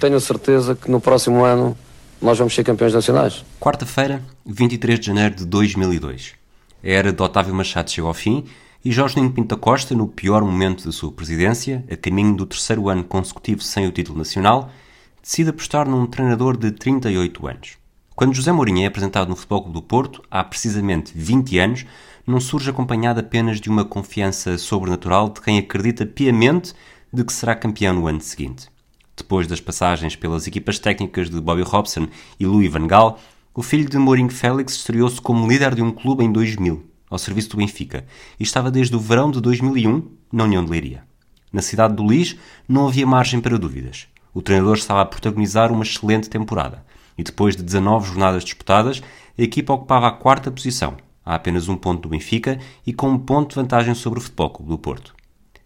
tenho a certeza que no próximo ano nós vamos ser campeões nacionais. Quarta-feira, 23 de janeiro de 2002. A era de Otávio Machado chegou ao fim e Jorge Nuno Pinto Costa, no pior momento da sua presidência, a caminho do terceiro ano consecutivo sem o título nacional, decide apostar num treinador de 38 anos. Quando José Mourinho é apresentado no Futebol Clube do Porto, há precisamente 20 anos, não surge acompanado apenas de uma confiança sobrenatural de quem acredita piamente de que será campeão no ano seguinte. Depois das passagens pelas equipas técnicas de Bobby Robson e Louis van Gaal, o filho de Mourinho Félix estreou-se como líder de um clube em 2000, ao serviço do Benfica, e estava desde o verão de 2001 na União de Leiria. Na cidade do Lis não havia margem para dúvidas. O treinador estava a protagonizar uma excelente temporada, e depois de 19 jornadas disputadas, a equipa ocupava a quarta posição, a apenas um ponto do Benfica e com um ponto de vantagem sobre o Futebol Clube do Porto.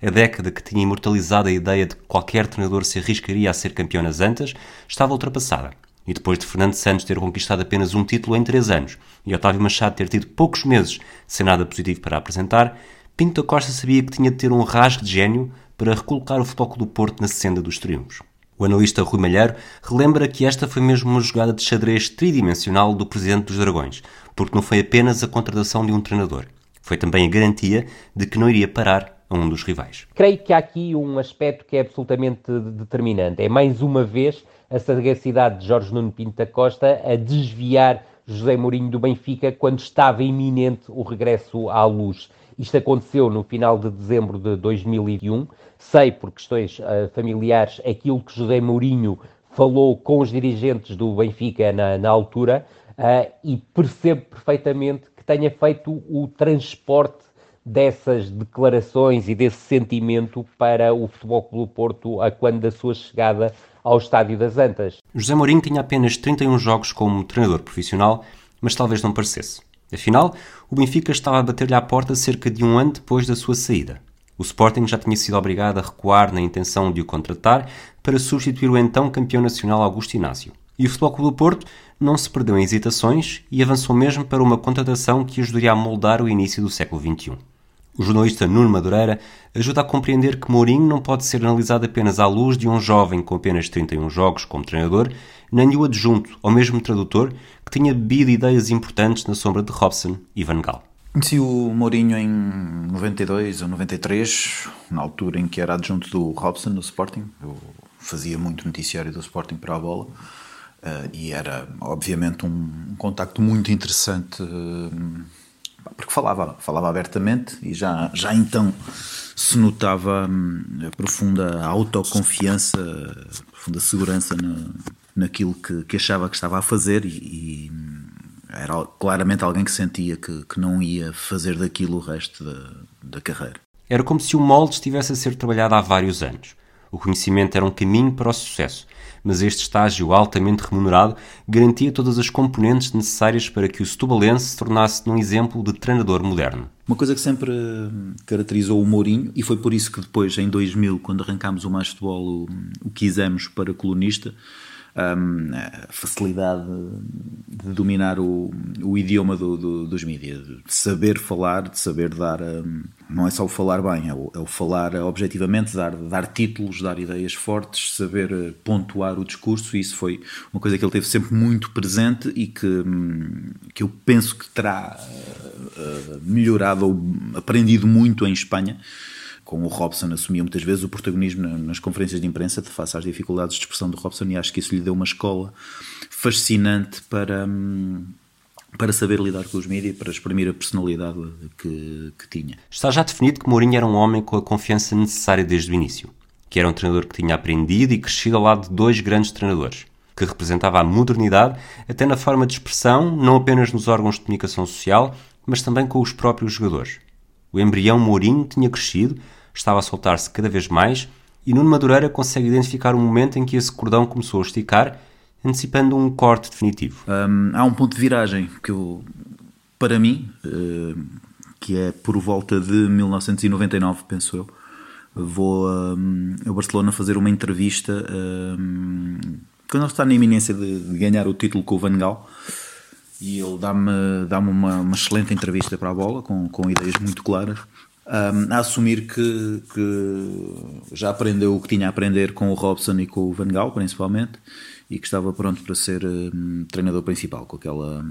A década que tinha imortalizado a ideia de que qualquer treinador se arriscaria a ser campeão nas Antas estava ultrapassada. E depois de Fernando Santos ter conquistado apenas um título em três anos e Otávio Machado ter tido poucos meses sem nada positivo para apresentar, Pinto da Costa sabia que tinha de ter um rasgo de gênio para recolocar o Futebol do Porto na senda dos triunfos. O analista Rui Malheiro relembra que esta foi mesmo uma jogada de xadrez tridimensional do presidente dos Dragões, porque não foi apenas a contratação de um treinador, foi também a garantia de que não iria parar a um dos rivais. Creio que há aqui um aspecto que é absolutamente determinante. É mais uma vez a sagacidade de Jorge Nuno Pinto da Costa a desviar José Mourinho do Benfica quando estava iminente o regresso à luz. Isto aconteceu no final de dezembro de 2001. Sei, por questões uh, familiares, aquilo que José Mourinho falou com os dirigentes do Benfica na, na altura uh, e percebo perfeitamente que tenha feito o transporte dessas declarações e desse sentimento para o Futebol Clube Porto a quando da sua chegada ao Estádio das Antas. José Mourinho tinha apenas 31 jogos como treinador profissional, mas talvez não parecesse. Afinal, o Benfica estava a bater-lhe à porta cerca de um ano depois da sua saída. O Sporting já tinha sido obrigado a recuar na intenção de o contratar para substituir o então campeão nacional Augusto Inácio. E o Futebol Clube do Porto não se perdeu em hesitações e avançou mesmo para uma contratação que ajudaria a moldar o início do século XXI. O jornalista Nuno Madureira ajuda a compreender que Mourinho não pode ser analisado apenas à luz de um jovem com apenas 31 jogos como treinador, nem de um adjunto ou mesmo tradutor que tinha bebido ideias importantes na sombra de Robson e Van Gaal. Conheci o Mourinho em 92 ou 93, na altura em que era adjunto do Robson no Sporting. Eu fazia muito noticiário do Sporting para a bola. Uh, e era, obviamente, um, um contacto muito interessante uh, porque falava, falava abertamente e já, já então se notava hum, a profunda autoconfiança, a profunda segurança na, naquilo que, que achava que estava a fazer e, e hum, era claramente alguém que sentia que, que não ia fazer daquilo o resto da, da carreira. Era como se o molde estivesse a ser trabalhado há vários anos. O conhecimento era um caminho para o sucesso mas este estágio altamente remunerado garantia todas as componentes necessárias para que o Setubalense se tornasse num exemplo de treinador moderno. Uma coisa que sempre caracterizou o Mourinho, e foi por isso que depois, em 2000, quando arrancámos o Mais Futebol, o quisemos para colunista, um, a facilidade de dominar o, o idioma do, do, dos mídias, de saber falar, de saber dar, um, não é só o falar bem, é o, é o, falar objetivamente, dar, dar títulos, dar ideias fortes, saber eh, pontuar o discurso, e isso foi uma coisa que ele teve sempre muito presente e que, que eu penso que terá uh, melhorado ou aprendido muito em Espanha com o Robson assumia muitas vezes o protagonismo nas conferências de imprensa face às dificuldades de expressão do Robson e acho que isso lhe deu uma escola fascinante para, hum, para saber lidar com os mídias, para exprimir a personalidade que, que tinha. Está já definido que Mourinho era um homem com a confiança necessária desde o início, que era um treinador que tinha aprendido e crescido ao lado de dois grandes treinadores, que representava a modernidade até na forma de expressão, não apenas nos órgãos de comunicação social, mas também com os próprios jogadores. O embrião Mourinho tinha crescido, estava a soltar-se cada vez mais e Nuno Madureira consegue identificar o momento em que esse cordão começou a esticar, antecipando um corte definitivo. Um, há um ponto de viragem que eu, para mim, uh, que é por volta de 1999, penso eu, vou um, a Barcelona fazer uma entrevista um, quando ele está na iminência de, de, ganhar o título com o Van Gaal e ele dá-me dá, uma, uma excelente entrevista para a bola com, com ideias muito claras um, a assumir que, que, já aprendeu o que tinha a aprender com o Robson e com o Van Gaal, principalmente, e que estava pronto para ser um, treinador principal, com aquela,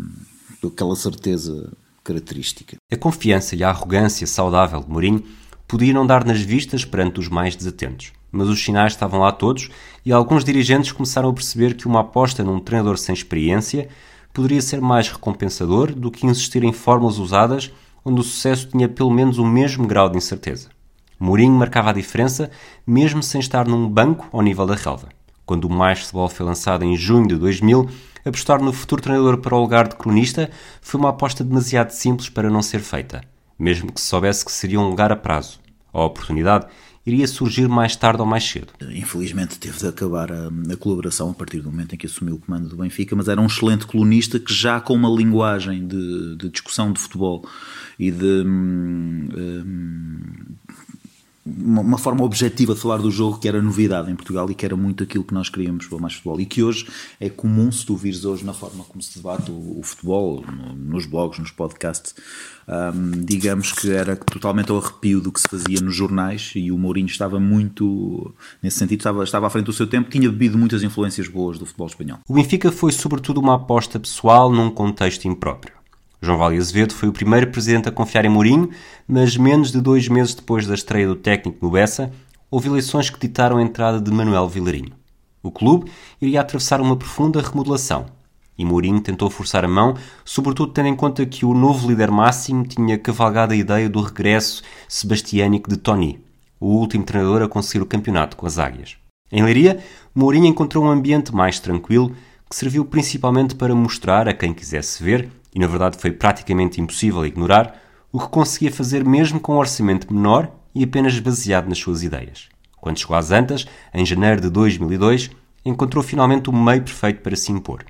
com aquela certeza característica. A confiança e a arrogância saudável de Mourinho podiam não dar nas vistas perante os mais desatentos, mas os sinais estavam lá todos e alguns dirigentes começaram a perceber que uma aposta num treinador sem experiência poderia ser mais recompensador do que insistir em fórmulas usadas onde o sucesso tinha pelo menos o mesmo grau de incerteza. Mourinho marcava a diferença mesmo sem estar num banco ao nível da relva. Quando o Mais Futebol foi lançado em junho de 2000, apostar no futuro treinador para o lugar de cronista foi uma aposta demasiado simples para não ser feita, mesmo que se soubesse que seria um lugar a prazo. A oportunidade iria surgir mais tarde ou mais cedo. Infelizmente teve de acabar a, a, colaboração a partir do momento em que assumiu o comando do Benfica, mas era um excelente colunista que já com uma linguagem de, de discussão de futebol e de hum, hum, uma, forma objetiva de falar do jogo que era novidade em Portugal e que era muito aquilo que nós queríamos para mais futebol e que hoje é comum se tu vires hoje na forma como se debate o, o futebol no, nos blogs, nos podcasts um, digamos que era totalmente ao arrepio do que se fazia nos jornais e o Mourinho estava muito nesse sentido, estava, estava à frente do seu tempo tinha bebido muitas influências boas do futebol espanhol. O Benfica foi sobretudo uma aposta pessoal num contexto impróprio João Vale Azevedo foi o primeiro presidente a confiar em Mourinho, mas menos de dois meses depois da estreia do técnico no Bessa, houve eleições que ditaram a entrada de Manuel Vilarinho. O clube iria atravessar uma profunda remodelação e Mourinho tentou forçar a mão, sobretudo tendo em conta que o novo líder máximo tinha cavalgado a ideia do regresso sebastiânico de Tony, o último treinador a conseguir o campeonato com as Águias. Em Leiria, Mourinho encontrou um ambiente mais tranquilo que serviu principalmente para mostrar a quem quisesse ver e na verdade foi praticamente impossível ignorar, o que conseguia fazer mesmo com um orçamento menor e apenas baseado nas suas ideias. Quando chegou às Antas, em janeiro de 2002, encontrou finalmente o meio perfeito para se impor.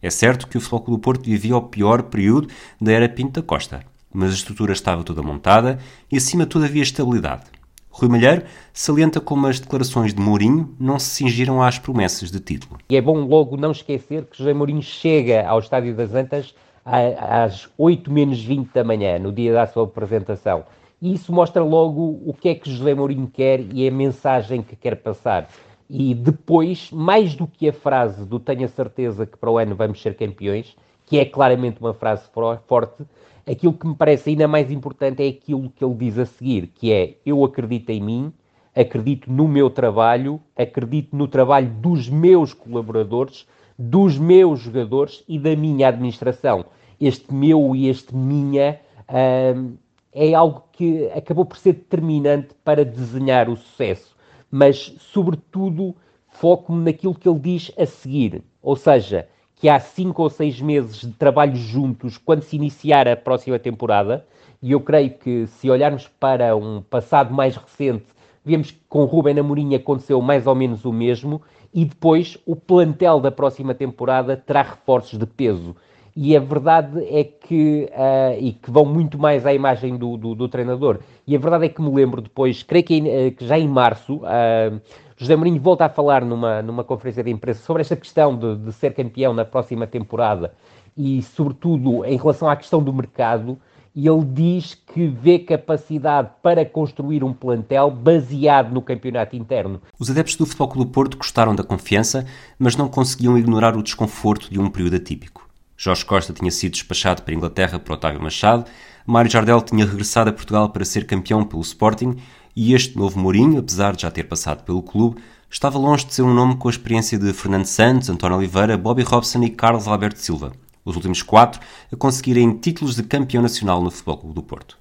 É certo que o Futebol do Porto vivia o pior período da era Pinto da Costa, mas a estrutura estava toda montada e acima de tudo havia estabilidade. Rui Malheiro salienta como as declarações de Mourinho não se cingiram às promessas de título. E é bom logo não esquecer que José Mourinho chega ao Estádio das Antas às 8 menos 20 da manhã, no dia da sua apresentação. E isso mostra logo o que é que José Mourinho quer e a mensagem que quer passar. E depois, mais do que a frase do tenha certeza que para o ano vamos ser campeões, que é claramente uma frase forte, aquilo que me parece ainda mais importante é aquilo que ele diz a seguir, que é eu acredito em mim, acredito no meu trabalho, acredito no trabalho dos meus colaboradores, dos meus jogadores e da minha administração este meu e este minha, uh, é algo que acabou por ser determinante para desenhar o sucesso. Mas, sobretudo, foco-me naquilo que ele diz a seguir. Ou seja, que há cinco ou seis meses de trabalho juntos quando se iniciar a próxima temporada, e eu creio que se olharmos para um passado mais recente, vemos que com Rubem Amorim aconteceu mais ou menos o mesmo, e depois o plantel da próxima temporada terá reforços de peso e a verdade é que, uh, e que vão muito mais à imagem do, do, do, treinador, e a verdade é que me lembro depois, creio que, uh, que já em março, uh, José Mourinho volta a falar numa, numa conferência de imprensa sobre esta questão de, de, ser campeão na próxima temporada e, sobretudo, em relação à questão do mercado, e ele diz que vê capacidade para construir um plantel baseado no campeonato interno. Os adeptos do Futebol Clube Porto gostaram da confiança, mas não conseguiam ignorar o desconforto de um período atípico. Jorge Costa tinha sido despachado para a Inglaterra por Otávio Machado, Mário Jardel tinha regressado a Portugal para ser campeão pelo Sporting e este novo Mourinho, apesar de já ter passado pelo clube, estava longe de ser um nome com a experiência de Fernando Santos, António Oliveira, Bobby Robson e Carlos Alberto Silva, os últimos quatro a conseguirem títulos de campeão nacional no Futebol Clube do Porto.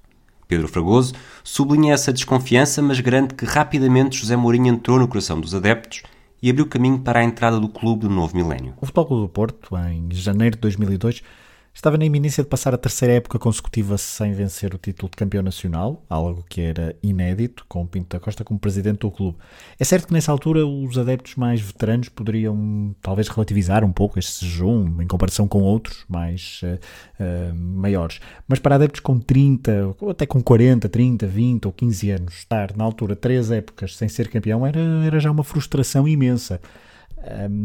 Pedro Fragoso sublinha essa desconfiança, mas garante que rapidamente José Mourinho entrou no coração dos adeptos e abriu caminho para a entrada do clube do novo milénio. O Futebol Clube do Porto, em janeiro de 2002, Estava na iminência de passar a terceira época consecutiva sem vencer o título de campeão nacional, algo que era inédito, com Pinto da Costa como presidente do clube. É certo que nessa altura os adeptos mais veteranos poderiam talvez relativizar um pouco este jejum em comparação com outros mais uh, uh, maiores, mas para adeptos com 30, ou até com 40, 30, 20 ou 15 anos, estar na altura três épocas sem ser campeão era, era já uma frustração imensa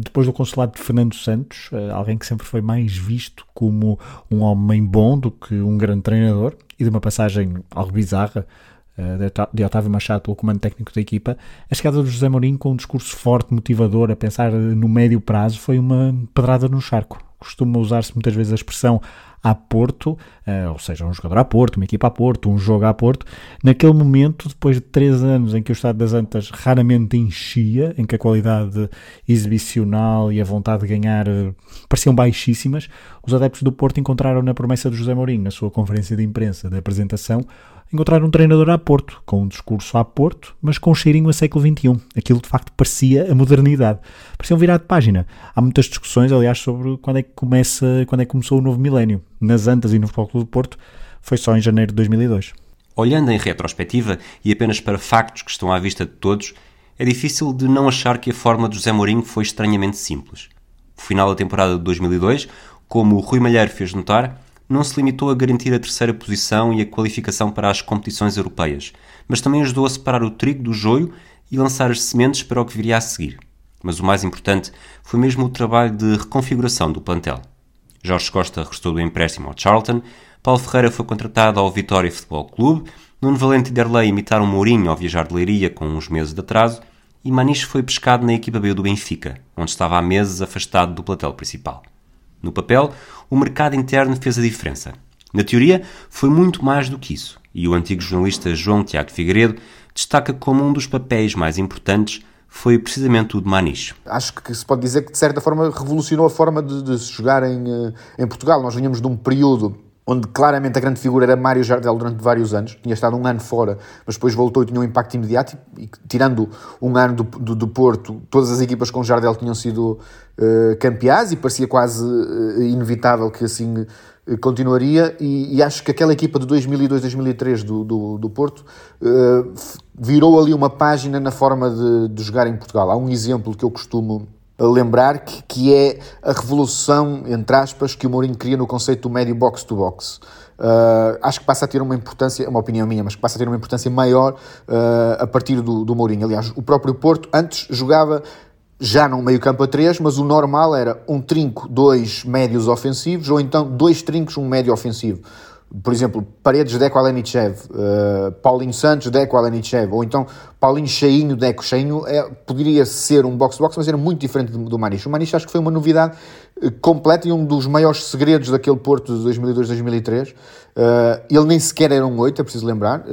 depois do consulado de Fernando Santos, uh, alguém que sempre foi mais visto como um homem bom do que um grande treinador, e de uma passagem algo bizarra de Otávio Machado pelo comando técnico da equipa, a chegada do José Mourinho com um discurso forte, motivador, a pensar no médio prazo, foi uma pedrada no charco. Costuma usar-se muitas vezes a expressão a Porto, uh, ou seja, um jogador a Porto, uma equipa a Porto, um jogo a Porto, naquele momento, depois de três anos em que o Estado das Antas raramente enchia, em que a qualidade exibicional e a vontade de ganhar uh, pareciam baixíssimas, os adeptos do Porto encontraram na promessa de José Mourinho, na sua conferência de imprensa de apresentação, encontrar um treinador a Porto, com um discurso a Porto, mas com um cheirinho a século XXI. Aquilo de facto parecia a modernidade. Parecia um virado de página. Há muitas discussões, aliás, sobre quando é que começa, quando é que começou o novo milénio. Nas Antas e no Futebol Clube do Porto foi só em janeiro de 2002. Olhando em retrospectiva e apenas para factos que estão à vista de todos, é difícil de não achar que a forma de José Mourinho foi estranhamente simples. No final da temporada de 2002, como o Rui Malheiro fez notar, não se limitou a garantir a terceira posição e a qualificação para as competições europeias, mas também ajudou a separar o trigo do joio e lançar as sementes para o que viria a seguir. Mas o mais importante foi mesmo o trabalho de reconfiguração do plantel. Jorge Costa restou do empréstimo ao Charlton, Paulo Ferreira foi contratado ao Vitória Futebol Clube, Nuno Valente e Derlei imitaram Mourinho ao viajar de Leiria com uns meses de atraso e Maniche foi pescado na equipa B do Benfica, onde estava há meses afastado do plantel principal. No papel, o mercado interno fez a diferença. Na teoria, foi muito mais do que isso, e o antigo jornalista João Tiago Figueiredo destaca como um dos papéis mais importantes foi precisamente o de Maniche. Acho que se pode dizer que, de certa forma, revolucionou a forma de, de se jogar em, eh, em Portugal. Nós vinhamos de um período onde claramente a grande figura era Mário Jardel durante vários anos, tinha estado um ano fora, mas depois voltou e tinha um impacto imediato, e, tirando um ano do, do, do, Porto, todas as equipas com Jardel tinham sido uh, campeãs e parecia quase uh, inevitável que assim uh, continuaria, e, e, acho que aquela equipa de 2002-2003 do, do, do, Porto virou ali uma página na forma de, de jogar em Portugal. Há um exemplo que eu costumo lembrar que, que é a revolução, entre aspas, que o Mourinho cria no conceito do médio box-to-box. Uh, acho que passa a ter uma importância, é uma opinião minha, mas que passa a ter uma importância maior uh, a partir do, do Mourinho. Aliás, o próprio Porto antes jogava já num meio campo a três, mas o normal era um trinco, dois médios ofensivos, ou então dois trincos, um médio ofensivo por exemplo, Paredes, Deco, Alenichev, uh, Paulinho Santos, Deco, Alenichev, ou então Paulinho Cheinho, Deco, Cheinho, é, poderia ser um box-box, mas era muito diferente do, do Maniche. O Maniche acho que foi uma novidade uh, completa e um dos maiores segredos daquele Porto de 2002-2003. Uh, eh, ele nem sequer era um 8, é preciso lembrar,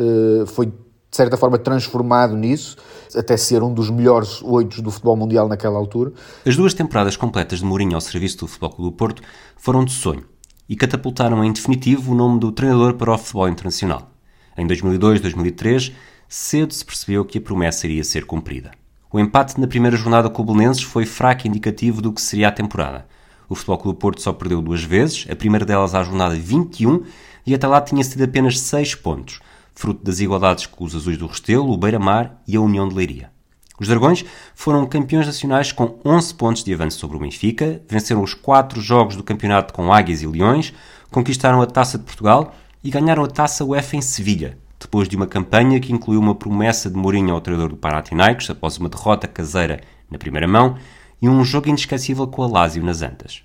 foi de certa forma transformado nisso, até ser um dos melhores oitos do futebol mundial naquela altura. As duas temporadas completas de Mourinho ao serviço do Futebol Clube do Porto foram de sonho e catapultaram em definitivo o nome do treinador para o futebol internacional. Em 2002-2003, cedo se percebeu que a promessa iria ser cumprida. O empate na primeira jornada com o Belenenses foi fraco indicativo do que seria a temporada. O Futebol Clube Porto só perdeu duas vezes, a primeira delas à jornada 21, e até lá tinha sido apenas 6 pontos, fruto das igualdades com os Azuis do Restelo, o Beira-Mar e a União de Leiria. Os Dragões foram campeões nacionais com 11 pontos de avanço sobre o Benfica, venceram os 4 jogos do campeonato com Águias e Leões, conquistaram a Taça de Portugal e ganharam a Taça UEFA em Sevilha, depois de uma campanha que incluiu uma promessa de Mourinho ao treinador do Panathinaikos após uma derrota caseira na primeira mão e um jogo inesquecível com a Lazio nas Antas.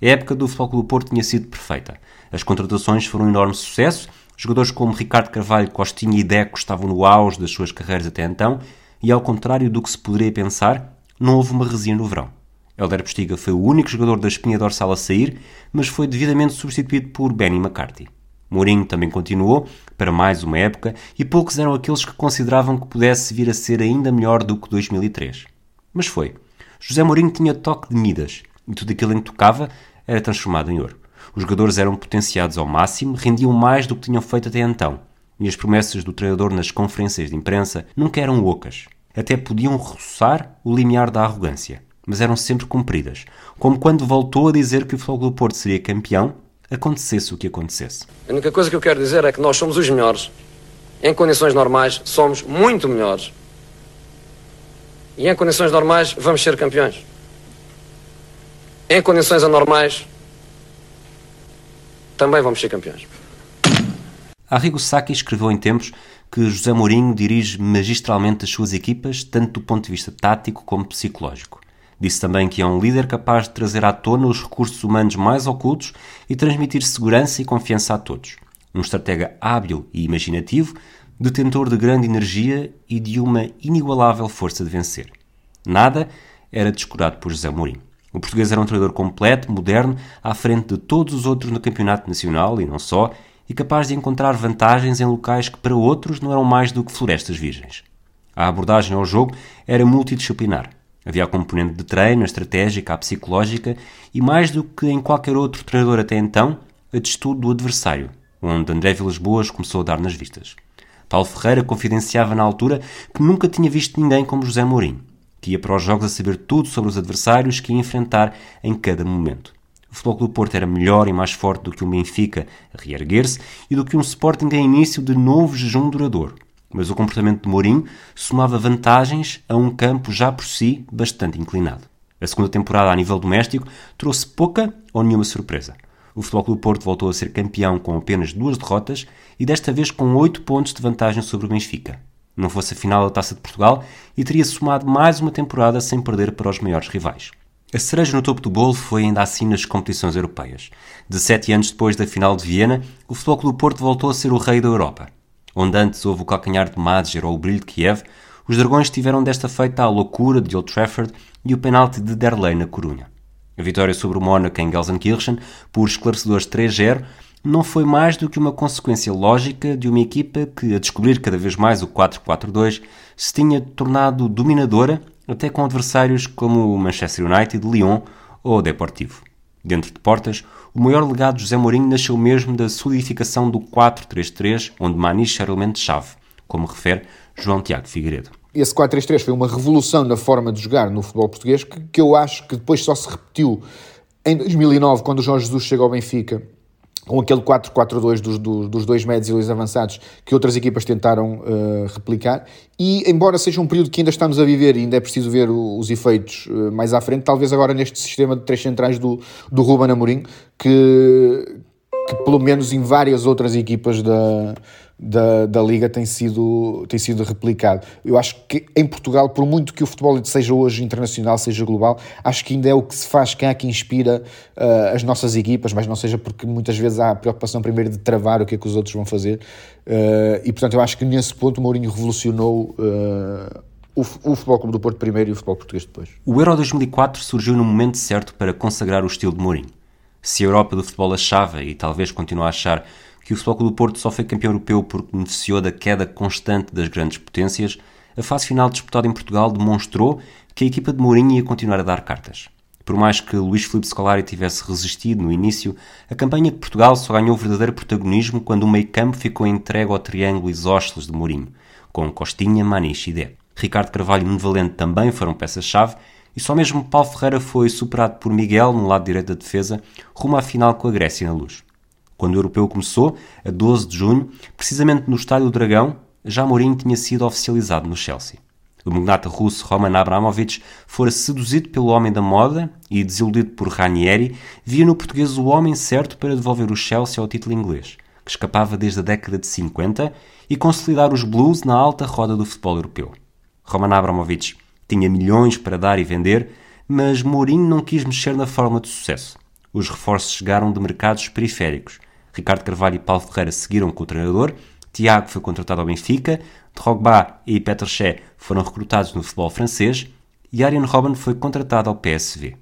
A época do Futebol Clube Porto tinha sido perfeita. As contratações foram um enorme sucesso, jogadores como Ricardo Carvalho, Costinha e Deco estavam no auge das suas carreiras até então e, ao contrário do que se poderia pensar, não houve uma resina no verão. Helder Postiga foi o único jogador da espinha dorsal a sair, mas foi devidamente substituído por Benny McCarthy. Mourinho também continuou para mais uma época e poucos eram aqueles que consideravam que pudesse vir a ser ainda melhor do que 2003. Mas foi. José Mourinho tinha toque de Midas e tudo aquilo em que tocava era transformado em ouro. Os jogadores eram potenciados ao máximo, rendiam mais do que tinham feito até então. E as promessas do treinador nas conferências de imprensa nunca eram ocas até podiam roçar o limiar da arrogância, mas eram sempre cumpridas, como quando voltou a dizer que o Futebol do Porto seria campeão, acontecesse o que acontecesse. A única coisa que eu quero dizer é que nós somos os melhores. Em condições normais, somos muito melhores. E em condições normais, vamos ser campeões. Em condições anormais, também vamos ser campeões. Arrigo Sacchi escreveu em tempos que José Mourinho dirige magistralmente as suas equipas, tanto do ponto de vista tático como psicológico. Disse também que é um líder capaz de trazer à tona os recursos humanos mais ocultos e transmitir segurança e confiança a todos. Um estratega hábil e imaginativo, detentor de grande energia e de uma inigualável força de vencer. Nada era descurado por José Mourinho. O português era um treinador completo, moderno, à frente de todos os outros no campeonato nacional e não só, e capaz de encontrar vantagens em locais que para outros não eram mais do que florestas virgens. A abordagem ao jogo era multidisciplinar. Havia a componente de treino, a estratégica, a psicológica e, mais do que em qualquer outro treinador até então, a de estudo do adversário, onde André Vilas Boas começou a dar nas vistas. Paulo Ferreira confidenciava na altura que nunca tinha visto ninguém como José Mourinho, que ia para os jogos a saber tudo sobre os adversários que ia enfrentar em cada momento. O Futebol do Porto era melhor e mais forte do que um Benfica a reerguer-se e do que um Sporting a início de novo jejum duradouro, mas o comportamento de Mourinho somava vantagens a um campo já por si bastante inclinado. A segunda temporada a nível doméstico trouxe pouca ou nenhuma surpresa. O Futebol Clube Porto voltou a ser campeão com apenas duas derrotas e desta vez com oito pontos de vantagem sobre o Benfica. Não fosse a final da Taça de Portugal e teria somado mais uma temporada sem perder para os maiores rivais. A cereja no topo do bolo foi ainda assim nas competições europeias. 17 anos depois da final de Viena, o Futebol Clube Porto voltou a ser o rei da Europa. Onde antes houve o calcanhar de Madger ou o brilho de Kiev, os dragões tiveram desta feita a loucura de Old Trafford e o penalti de Derlei na Corunha. A vitória sobre o Mónaco em Gelsenkirchen, por esclarecedores 3-0, não foi mais do que uma consequência lógica de uma equipa que, a descobrir cada vez mais o 4-4-2, se tinha tornado dominadora até com adversários como o Manchester United, Lyon ou o Deportivo. Dentro de portas, o maior legado de José Mourinho nasceu mesmo da solidificação do 4-3-3, onde Maniche era elemento-chave, como refere João Tiago Figueiredo. Esse 4-3-3 foi uma revolução na forma de jogar no futebol português que, que eu acho que depois só se repetiu em 2009, quando o Jorge Jesus chegou ao Benfica com aquele 4-4-2 dos, dos, dos, dois médios e dois avançados que outras equipas tentaram uh, replicar. E, embora seja um período que ainda estamos a viver e ainda é preciso ver o, os efeitos uh, mais à frente, talvez agora neste sistema de três centrais do, do Ruben Amorim, que, que pelo menos em várias outras equipas da, da, da Liga tem sido, tem sido replicado. Eu acho que em Portugal, por muito que o futebol seja hoje internacional, seja global, acho que ainda é o que se faz cá que inspira uh, as nossas equipas, mas não seja porque muitas vezes há a preocupação primeiro de travar o que é que os outros vão fazer. Uh, e portanto, eu acho que nesse ponto o Mourinho revolucionou. Uh, o, o Futebol Clube do Porto primeiro e o futebol português depois. O Euro 2004 surgiu no momento certo para consagrar o estilo de Mourinho. Se a Europa do futebol achava, e talvez continue a achar, que o Futebol Clube do Porto só foi campeão europeu porque beneficiou da queda constante das grandes potências, a fase final disputada em Portugal demonstrou que a equipa de Mourinho ia continuar a dar cartas. Por mais que Luís Filipe Scolari tivesse resistido no início, a campanha de Portugal só ganhou verdadeiro protagonismo quando o meio-campo ficou entregue ao triângulo isósceles de Mourinho, com Costinha, Maniche e Dé. Ricardo Carvalho e Nuno Valente também foram peças-chave e só mesmo Paulo Ferreira foi superado por Miguel no lado direito da defesa, rumo à final com a Grécia na luz. Quando o europeu começou, a 12 de junho, precisamente no Estádio do Dragão, já Mourinho tinha sido oficializado no Chelsea. O magnata russo Roman Abramovich fora seduzido pelo homem da moda e, desiludido por Ranieri, via no português o homem certo para devolver o Chelsea ao título inglês, que escapava desde a década de 50, e consolidar os Blues na alta roda do futebol europeu. Roman Abramovich tinha milhões para dar e vender, mas Mourinho não quis mexer na fórmula de sucesso. Os reforços chegaram de mercados periféricos, Ricardo Carvalho e Paulo Ferreira seguiram com o treinador, Tiago foi contratado ao Benfica, Drogba e Petr Cech foram recrutados no futebol francês. E Arjen Robben foi contratado ao PSV.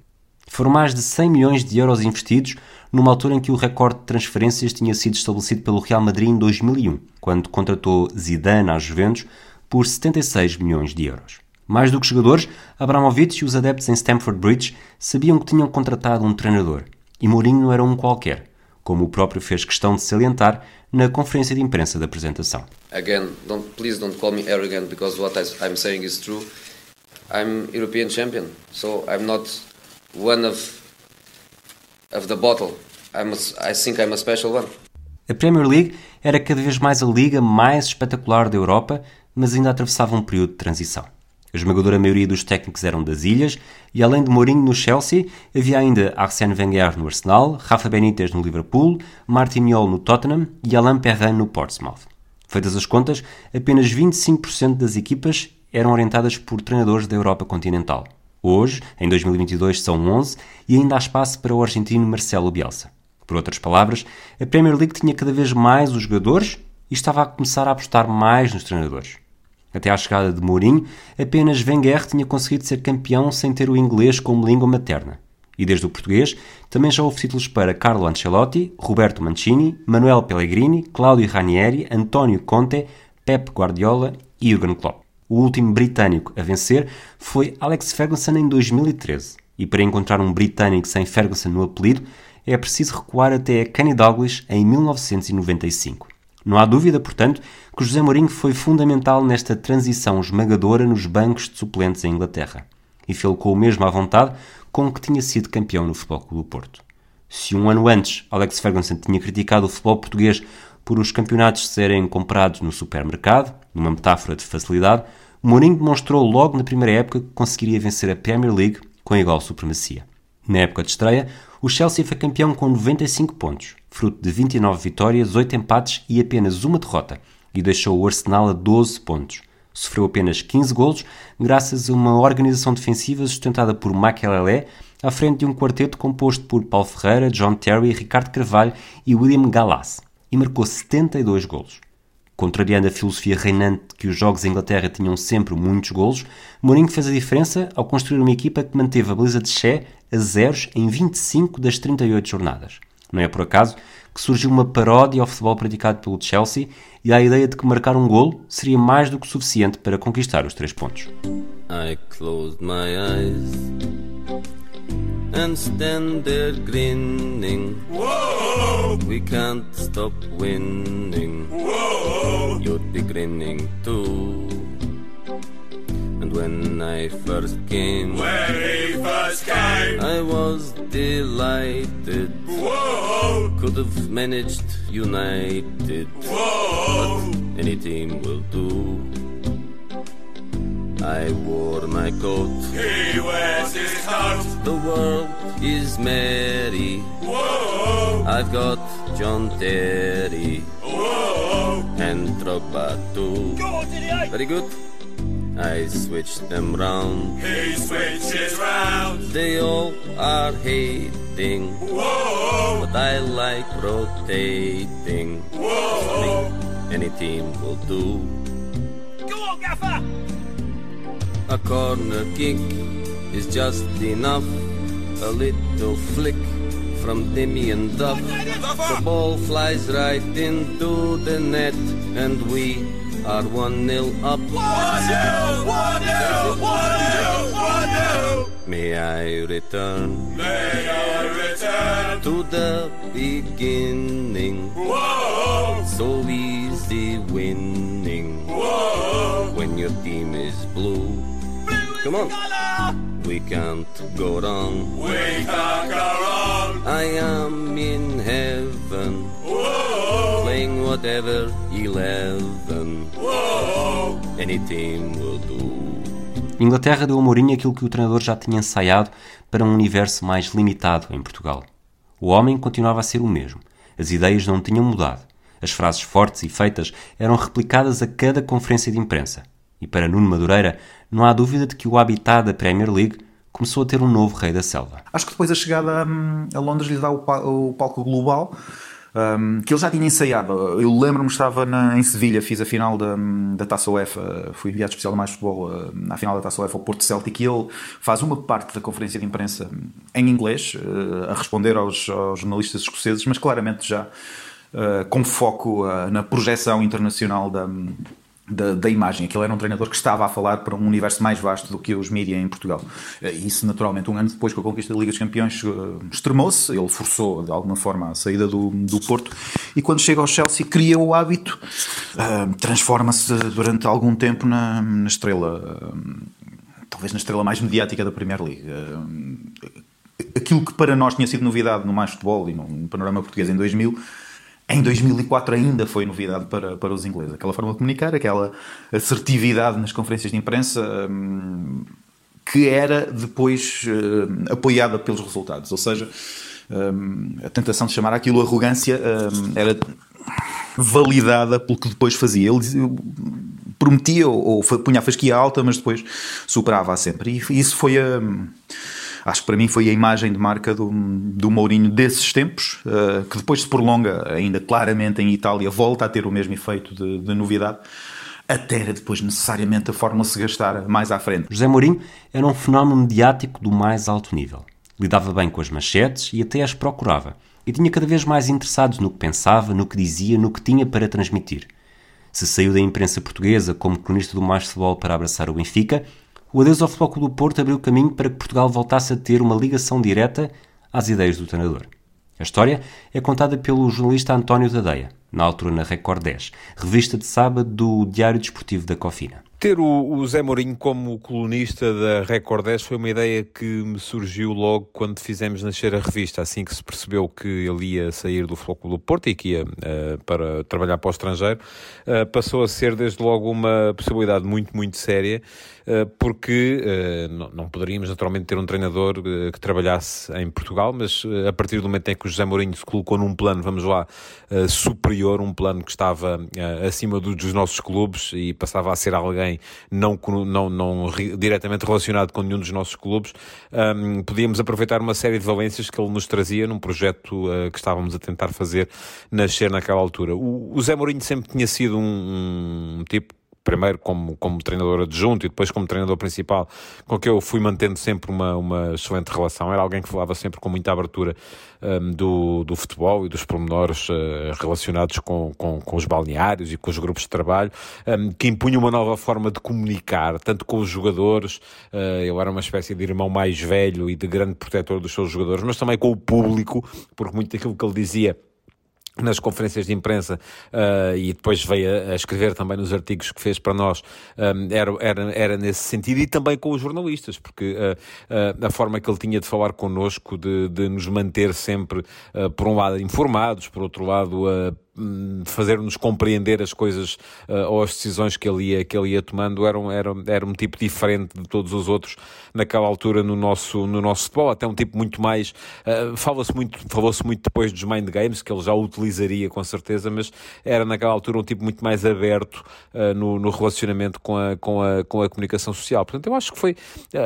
Foram mais de 100 milhões de euros investidos numa altura em que o recorde de transferências tinha sido estabelecido pelo Real Madrid em 2001, quando contratou Zidane às Juventus por 76 milhões de euros. Mais do que jogadores, Abramovich e os adeptos em Stamford Bridge sabiam que tinham contratado um treinador, e Mourinho não era um qualquer como o próprio fez questão de salientar na conferência de imprensa da apresentação. Again, don't, please don't call me arrogant because what I'm saying is true. I'm European champion, so I'm not one of of the bottle. I'm a, I think I'm a special one. A Premier League era cada vez mais a liga mais espetacular da Europa, mas ainda atravessava um período de transição. A esmagadora maioria dos técnicos eram das ilhas, e além de Mourinho no Chelsea, havia ainda Arsène Wenger no Arsenal, Rafa Benítez no Liverpool, Martin Yol no Tottenham e Alain Perrin no Portsmouth. Feitas as contas, apenas 25% das equipas eram orientadas por treinadores da Europa continental. Hoje, em 2022, são 11 e ainda há espaço para o argentino Marcelo Bielsa. Por outras palavras, a Premier League tinha cada vez mais os jogadores e estava a começar a apostar mais nos treinadores. Até à chegada de Mourinho, apenas Wenger tinha conseguido ser campeão sem ter o inglês como língua materna. E desde o português, também já houve títulos para Carlo Ancelotti, Roberto Mancini, Manuel Pellegrini, Claudio Ranieri, António Conte, Pep Guardiola e Jurgen Klopp. O último britânico a vencer foi Alex Ferguson em 2013. E para encontrar um britânico sem Ferguson no apelido, é preciso recuar até a Kenny Douglas em 1995. Não há dúvida, portanto, que José Mourinho foi fundamental nesta transição esmagadora nos bancos de suplentes em Inglaterra. E fê-lo com o mesmo à vontade com que tinha sido campeão no Futebol Clube do Porto. Se um ano antes Alex Ferguson tinha criticado o futebol português por os campeonatos serem comprados no supermercado, numa metáfora de facilidade, Mourinho demonstrou logo na primeira época que conseguiria vencer a Premier League com igual supremacia. Na época de estreia, o Chelsea foi campeão com 95 pontos, fruto de 29 vitórias, 8 empates e apenas uma derrota, e deixou o Arsenal a 12 pontos. Sofreu apenas 15 golos, graças a uma organização defensiva sustentada por Makelele, à frente de um quarteto composto por Paulo Ferreira, John Terry, Ricardo Carvalho e William Gallas, e marcou 72 golos. Contrariando a filosofia reinante de que os jogos em Inglaterra tinham sempre muitos golos, Mourinho fez a diferença ao construir uma equipa que manteve a baliza de Che a zeros em 25 das 38 jornadas. Não é por acaso que surgiu uma paródia ao futebol praticado pelo Chelsea e à ideia de que marcar um golo seria mais do que suficiente para conquistar os três pontos. I closed my eyes and stand there grinning. Whoa! We can't stop winning. Whoa! You'd be grinning too. And when I first came, when he first came, I was delighted. Whoa! Could have managed United. Whoa! But any team will do. I wore my coat. He wears his coat. The world is merry. Whoa! I've got John Terry. Whoa! And Drogba too. Go on, Very good. I switch them round. He switches round. They all are hating. Whoa! But I like rotating. Whoa! Any team will do. Go on, Gaffer! A corner kick is just enough. A little flick from Damien Duff. The ball flies right into the net, and we are 1 0 up. 1 0, 1 0, 1 0, May I return? May I return to the beginning? Whoa! So easy winning. Whoa! When your team is blue. Come on. We can't go wrong. We can't go wrong. I am in heaven. Playing whatever eleven. Whoa. Any team will do. Inglaterra deu a Mourinho aquilo que o treinador já tinha ensaiado para um universo mais limitado em Portugal. O homem continuava a ser o mesmo. As ideias não tinham mudado. As frases fortes e feitas eram replicadas a cada conferência de imprensa. E para Nuno Madureira, não há dúvida de que o habitat da Premier League começou a ter um novo rei da selva. Acho que depois a chegada hum, a Londres lhe dá o palco global. Um, que ele já tinha ensaiado. Eu lembro-me, estava na, em Sevilha, fiz a final da, da Taça UEFA, fui enviado especial de mais futebol na final da Taça UEFA ao Porto Celtic e ele faz uma parte da conferência de imprensa em inglês, uh, a responder aos, aos, jornalistas escoceses, mas claramente já uh, com foco uh, na projeção internacional da, da, da, imagem. Aquele era um treinador que estava a falar para um universo mais vasto do que os mídias em Portugal. Eh, isso, naturalmente, um ano depois, com a conquista da Liga dos Campeões, eh, extremou-se. Ele forçou, de alguma forma, a saída do, do Porto. E quando chega ao Chelsea, cria o hábito, uh, transforma-se durante algum tempo na, na estrela, talvez na estrela mais mediática da Premier League. Aquilo que para nós tinha sido novidade no mais futebol e no panorama português em 2000 em 2004 ainda foi novidade para, para os ingleses. Aquela forma de comunicar, aquela assertividade nas conferências de imprensa hum, que era depois hum, apoiada pelos resultados. Ou seja, hum, a tentação de chamar aquilo arrogância era validada pelo que depois fazia. Ele prometia ou, ou punha a fasquia alta, mas depois superava-a sempre. E isso foi a acho que para mim foi a imagem de marca do, do Mourinho desses tempos, uh, que depois se prolonga ainda claramente em Itália, volta a ter o mesmo efeito de, de novidade até depois necessariamente a fórmula se gastar mais à frente. José Mourinho era um fenómeno mediático do mais alto nível. Lidava bem com as manchetes e até as procurava. E tinha cada vez mais interessados no que pensava, no que dizia, no que tinha para transmitir. Se saiu da imprensa portuguesa como cronista do mais futebol para abraçar o Benfica, o adeus ao Futebol Clube do Porto abriu caminho para que Portugal voltasse a ter uma ligação direta às ideias do treinador. A história é contada pelo jornalista António Tadeia, na altura na Record 10, revista de sábado do Diário Desportivo da Cofina. Ter o, o Zé Mourinho como colunista da Record 10 foi uma ideia que me surgiu logo quando fizemos nascer a revista, assim que se percebeu que ele ia sair do Clube do Porto e que ia uh, para trabalhar para o estrangeiro, uh, passou a ser desde logo uma possibilidade muito, muito séria, porque não, não, poderíamos naturalmente ter um treinador que trabalhasse em Portugal, mas a partir do momento em que o José Mourinho se colocou num plano, vamos lá, superior, um plano que estava acima dos nossos clubes e passava a ser alguém não, não, não diretamente relacionado com nenhum dos nossos clubes, um, podíamos aproveitar uma série de valências que ele nos trazia num projeto que estávamos a tentar fazer nascer naquela altura. O, Zé Mourinho sempre tinha sido um, um tipo primeiro como, como treinador adjunto e depois como treinador principal, com que eu fui mantendo sempre uma, uma excelente relação. Era alguém que falava sempre com muita abertura um, do, do futebol e dos pormenores uh, relacionados com, com, com, os balneários e com os grupos de trabalho, um, que impunha uma nova forma de comunicar, tanto com os jogadores, uh, ele era uma espécie de irmão mais velho e de grande protetor dos seus jogadores, mas também com o público, porque muito daquilo que ele dizia nas conferências de imprensa uh, e depois veio a, a, escrever também nos artigos que fez para nós um, era, era, era nesse sentido e também com os jornalistas porque uh, uh, a forma que ele tinha de falar connosco de, de nos manter sempre por um lado informados, por outro lado fazer-nos compreender as coisas uh, ou as decisões que ele ia, que ele ia tomando era, era, era um tipo diferente de todos os outros naquela altura no nosso, no nosso futebol, até um tipo muito mais uh, fala-se muito, falou-se muito depois dos mind games, que ele já utilizaria com certeza, mas era naquela altura um tipo muito mais aberto uh, no, no relacionamento com a, com, a, com a comunicação social, portanto eu acho que foi,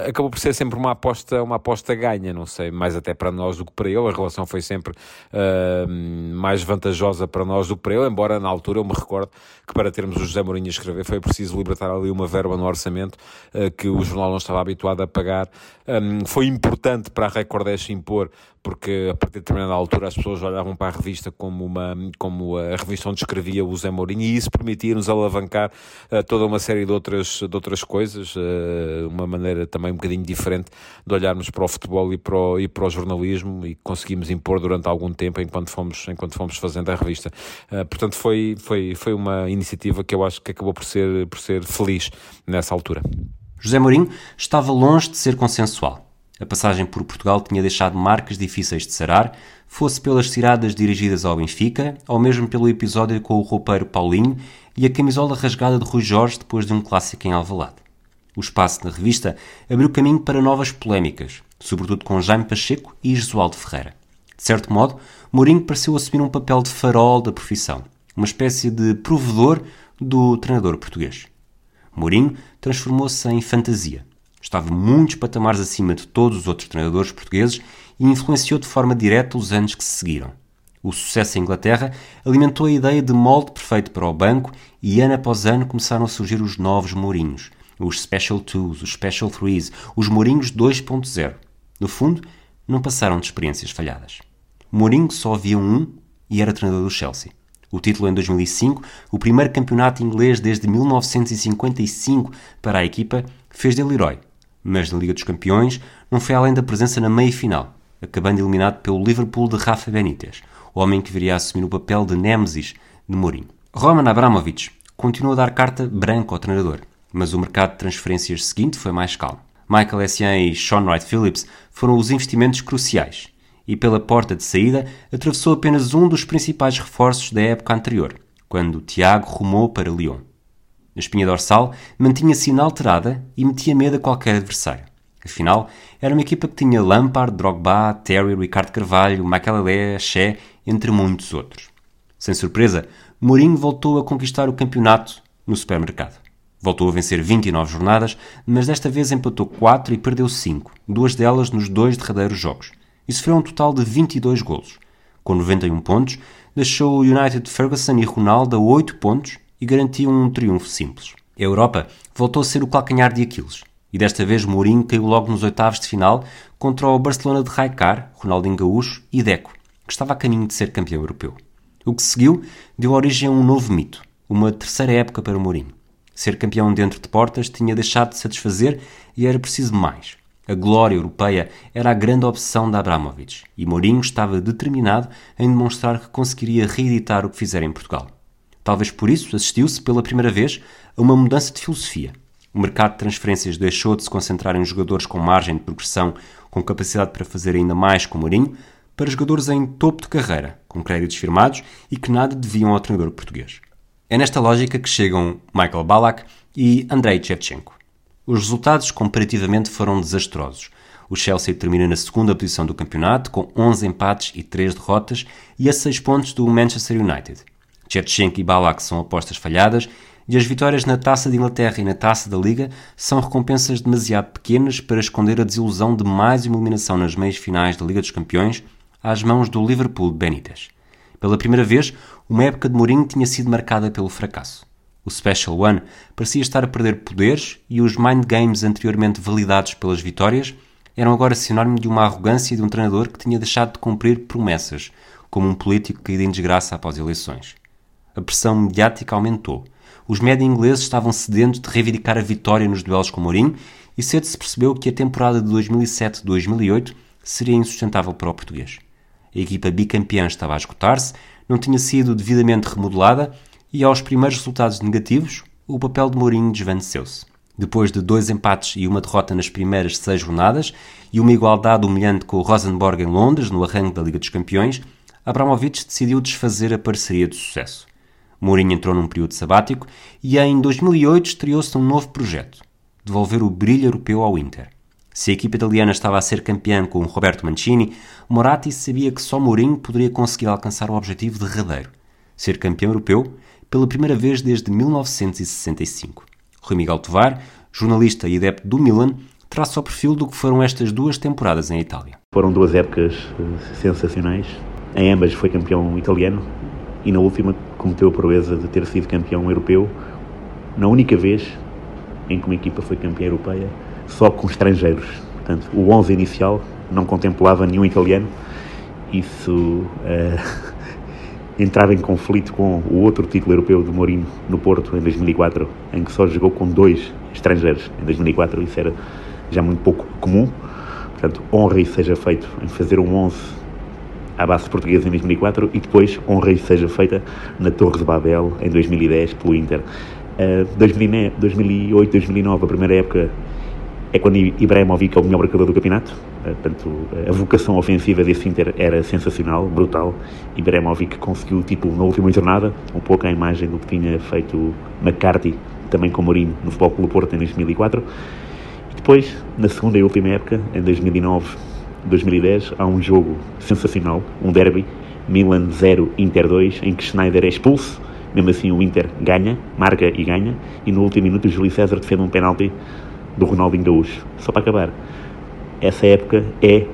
acabou por ser sempre uma aposta, uma aposta ganha, não sei, mais até para nós do que para ele, a relação foi sempre mais vantajosa para nós nós do ele, embora na altura eu me recordo que para termos o José Mourinho a escrever foi preciso libertar ali uma verba no orçamento uh, que o jornal não estava habituado a pagar. Um, foi importante para a Record impor, porque a partir de determinada altura as pessoas olhavam para a revista como, uma, como a revista onde escrevia o José Mourinho e isso permitia-nos alavancar uh, toda uma série de outras, de outras coisas, uh, uma maneira também um bocadinho diferente de olharmos para o futebol e para o, e para o jornalismo e conseguimos impor durante algum tempo enquanto fomos, enquanto fomos fazendo a revista. Uh, portanto, foi, foi, foi uma iniciativa que eu acho que acabou por ser, por ser feliz nessa altura. José Mourinho estava longe de ser consensual. A passagem por Portugal tinha deixado marcas difíceis de sarar, fosse pelas tiradas dirigidas ao Benfica, ou mesmo pelo episódio com o roupeiro Paulinho e a camisola rasgada de Rui Jorge depois de um clássico em Alvalade. O espaço na revista abriu caminho para novas polémicas, sobretudo com Jaime Pacheco e Jesualdo Ferreira. De certo modo, Mourinho pareceu assumir um papel de farol da profissão, uma espécie de provedor do treinador português. Mourinho transformou-se em fantasia. Estava muitos patamares acima de todos os outros treinadores portugueses e influenciou de forma direta os anos que se seguiram. O sucesso em Inglaterra alimentou a ideia de molde perfeito para o banco e ano após ano começaram a surgir os novos Mourinhos, os Special Twos, os Special Threes, os Mourinhos 2.0. No fundo, não passaram de experiências falhadas. Mourinho só havia um e era treinador do Chelsea. O título em 2005, o primeiro campeonato inglês desde 1955 para a equipa, fez dele herói. Mas na Liga dos Campeões não foi além da presença na meia-final, acabando eliminado pelo Liverpool de Rafa Benítez, o homem que viria a assumir o papel de Némesis de Mourinho. Roman Abramovich continuou a dar carta branca ao treinador, mas o mercado de transferências seguinte foi mais calmo. Michael Essien e Sean Wright Phillips foram os investimentos cruciais e pela porta de saída atravessou apenas um dos principais reforços da época anterior, quando Tiago rumou para Lyon. A espinha dorsal mantinha-se inalterada e metia medo a qualquer adversário. Afinal, era uma equipa que tinha Lampard, Drogba, Terry, Ricardo Carvalho, Makalele, Che, entre muitos outros. Sem surpresa, Mourinho voltou a conquistar o campeonato no supermercado. Voltou a vencer 29 jornadas, mas desta vez empatou 4 e perdeu 5, duas delas nos dois derradeiros jogos, e sofreu um total de 22 golos. Com 91 pontos, deixou o United de Ferguson e Ronaldo a 8 pontos e garantiu um triunfo simples. A Europa voltou a ser o calcanhar de Aquiles, e desta vez Mourinho caiu logo nos oitavos de final contra o Barcelona de Raikar, Ronaldinho Gaúcho e Deco, que estava a caminho de ser campeão europeu. O que seguiu deu origem a um novo mito, uma terceira época para Mourinho. Ser campeão dentro de portas tinha deixado de satisfazer e era preciso mais. A glória europeia era a grande obsessão de Abramovich e Mourinho estava determinado em demonstrar que conseguiria reeditar o que fizera em Portugal. Talvez por isso assistiu-se pela primeira vez a uma mudança de filosofia. O mercado de transferências deixou de se concentrar em jogadores com margem de progressão, com capacidade para fazer ainda mais com Mourinho, para jogadores em topo de carreira, com créditos firmados e que nada deviam ao treinador português. É nesta lógica que chegam Michael Ballack e Andrei Shevchenko. Os resultados comparativamente foram desastrosos. O Chelsea termina na segunda posição do campeonato, com 11 empates e 3 derrotas, e a 6 pontos do Manchester United. Shevchenko e Ballack são apostas falhadas, e as vitórias na Taça de Inglaterra e na Taça da Liga são recompensas demasiado pequenas para esconder a desilusão de mais uma eliminação nas meias finais da Liga dos Campeões às mãos do Liverpool de Benitez. Pela primeira vez, uma época de Mourinho tinha sido marcada pelo fracasso. O Special One parecia estar a perder poderes e os mind games anteriormente validados pelas vitórias eram agora sinónimo de uma arrogância de um treinador que tinha deixado de cumprir promessas, como um político caído em desgraça após eleições. A pressão mediática aumentou. Os média ingleses estavam sedentos de reivindicar a vitória nos duelos com Mourinho e cedo se percebeu que a temporada de 2007-2008 seria insustentável para o português. A equipa bicampeã estava a esgotar-se, não tinha sido devidamente remodelada e, aos primeiros resultados negativos, o papel de Mourinho desvaneceu-se. Depois de dois empates e uma derrota nas primeiras seis jornadas e uma igualdade humilhante com o Rosenborg em Londres, no arranque da Liga dos Campeões, Abramovich decidiu desfazer a parceria de sucesso. Mourinho entrou num período sabático e em 2008 estreou-se um novo projeto: devolver o brilho europeu ao Inter. Se a equipa italiana estava a ser campeã com Roberto Mancini, Moratti sabia que só Mourinho poderia conseguir alcançar o objetivo derradeiro, ser campeão europeu pela primeira vez desde 1965. Rui Miguel Tovar, jornalista e adepto do Milan, traça o perfil do que foram estas duas temporadas em Itália. Foram duas épocas eh, sensacionais. Em ambas foi campeão italiano e na última cometeu a proeza de ter sido campeão europeu na única vez em que uma equipa foi campeã europeia só com estrangeiros. Portanto, o 11 inicial não contemplava nenhum italiano. Isso uh, entrava em conflito com o outro título europeu de Mourinho no Porto em 2004, em que só jogou com dois estrangeiros. Em 2004 isso era já muito pouco comum. Portanto, honra isso seja feito em fazer um 11 à base portuguesa em 2004 e depois honra isso seja feita na Torre de Babel em 2010 pelo Inter. Uh, 2008, 2009, a primeira época é quando Ibrahimovic é o melhor marcador do campeonato. Eh, portanto, a vocação ofensiva desse Inter era sensacional, brutal. Ibrahimovic conseguiu o título na última jornada, um pouco à imagem do que tinha feito McCarthy, também com Mourinho, no Futebol Clube Porto em 2004. E depois, na segunda e última época, em 2009-2010, há um jogo sensacional, um derby, Milan 0, Inter 2, em que Schneider é expulso, mesmo assim o Inter ganha, marca e ganha, e no último minuto o Júlio César defende um penalti do Ronaldinho Gaúcho. Só para acabar, essa época é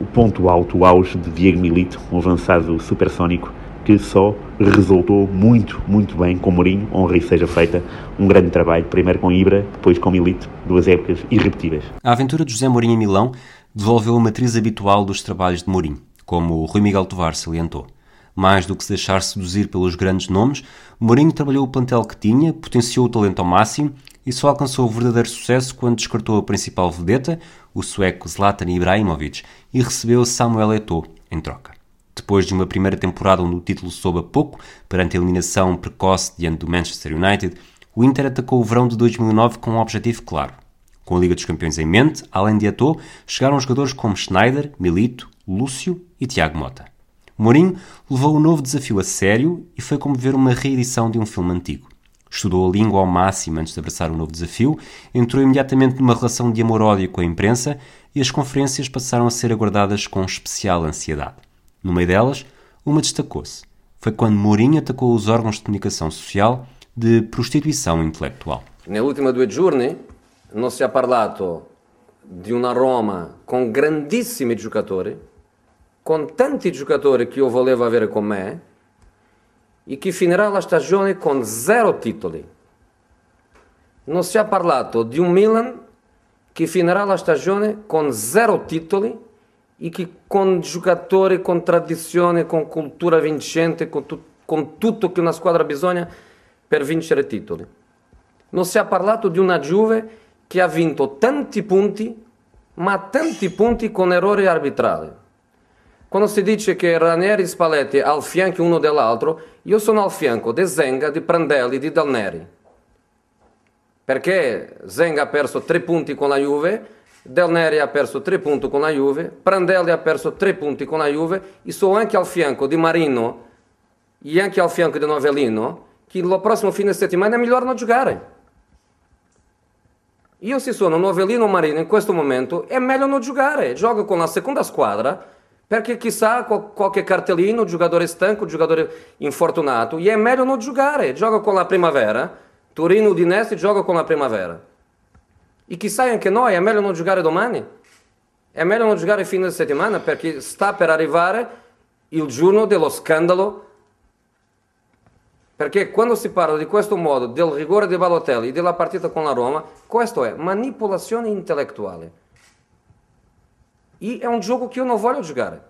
o ponto alto, o auge de Diego Milito, um avançado supersónico que só resultou muito, muito bem com Mourinho, honra e seja feita, um grande trabalho, primeiro com Ibra, depois com Milito, duas épocas irrepetíveis. A aventura de José Mourinho em Milão devolveu a matriz habitual dos trabalhos de Mourinho, como o Rui Miguel Tovar salientou. Mais do que se deixar seduzir pelos grandes nomes, Mourinho trabalhou o plantel que tinha, potenciou o talento ao máximo e só alcançou o verdadeiro sucesso quando descartou a principal vedeta, o sueco Zlatan Ibrahimovic, e recebeu Samuel Eto'o em troca. Depois de uma primeira temporada onde o título soube a pouco, perante a eliminação precoce diante do Manchester United, o Inter atacou o verão de 2009 com um objetivo claro. Com a Liga dos Campeões em mente, além de Eto'o, chegaram jogadores como Schneider, Milito, Lúcio e Tiago Mota. Mourinho levou o novo desafio a sério e foi como ver uma reedição de um filme antigo. Estudou a língua ao máximo antes de abraçar o novo desafio, entrou imediatamente numa relação de amor-ódio com a imprensa e as conferências passaram a ser aguardadas com especial ansiedade. No meio delas, uma destacou-se. Foi quando Mourinho atacou os órgãos de comunicação social de prostituição intelectual. Nelle ultime due giorni non si è parlato di una Roma con grandissimi giocatori, con tanti giocatori che io volevo avere con me e che finirà la stagione con zero titoli. Non si è parlato di un Milan che finirà la stagione con zero titoli e che con giocatori, con tradizione, con cultura vincente, con, tu, con tutto che una squadra bisogna per vincere titoli. Non si è parlato di una Juve che ha vinto tanti punti, ma tanti punti con errori arbitrali. Quando si dice che Ranieri e Spalletti al fianco uno dell'altro, io sono al fianco di Zenga, di Prandelli, di Del Neri. Perché Zenga ha perso tre punti con la Juve, Del Neri ha perso tre punti con la Juve, Prandelli ha perso tre punti con la Juve e sono anche al fianco di Marino e anche al fianco di Novellino che lo prossimo fine settimana è melhor non giocare. Io se sono Novellino Marino in questo momento è meglio non giocare, gioco con la seconda squadra perché chissà qualche cartellino, giocatore stanco, giocatore infortunato, e è meglio non giocare, gioco con la primavera, Torino Udinese gioca con la primavera. E chissà anche noi, è meglio non giocare domani, è meglio non giocare fine settimana perché sta per arrivare il giorno dello scandalo perché quando si parla di questo modo, del rigore di Balotelli e della partita con la Roma, questo è manipolazione intellettuale. E é um jogo que eu não vou jogar.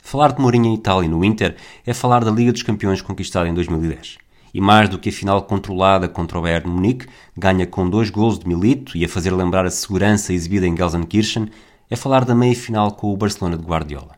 Falar de Mourinho em Itália no Inter é falar da Liga dos Campeões conquistada em 2010. E mais do que a final controlada contra o Bayern Munique, ganha com dois gols de Milito e a fazer lembrar a segurança exibida em Gelsenkirchen, é falar da meia-final com o Barcelona de Guardiola.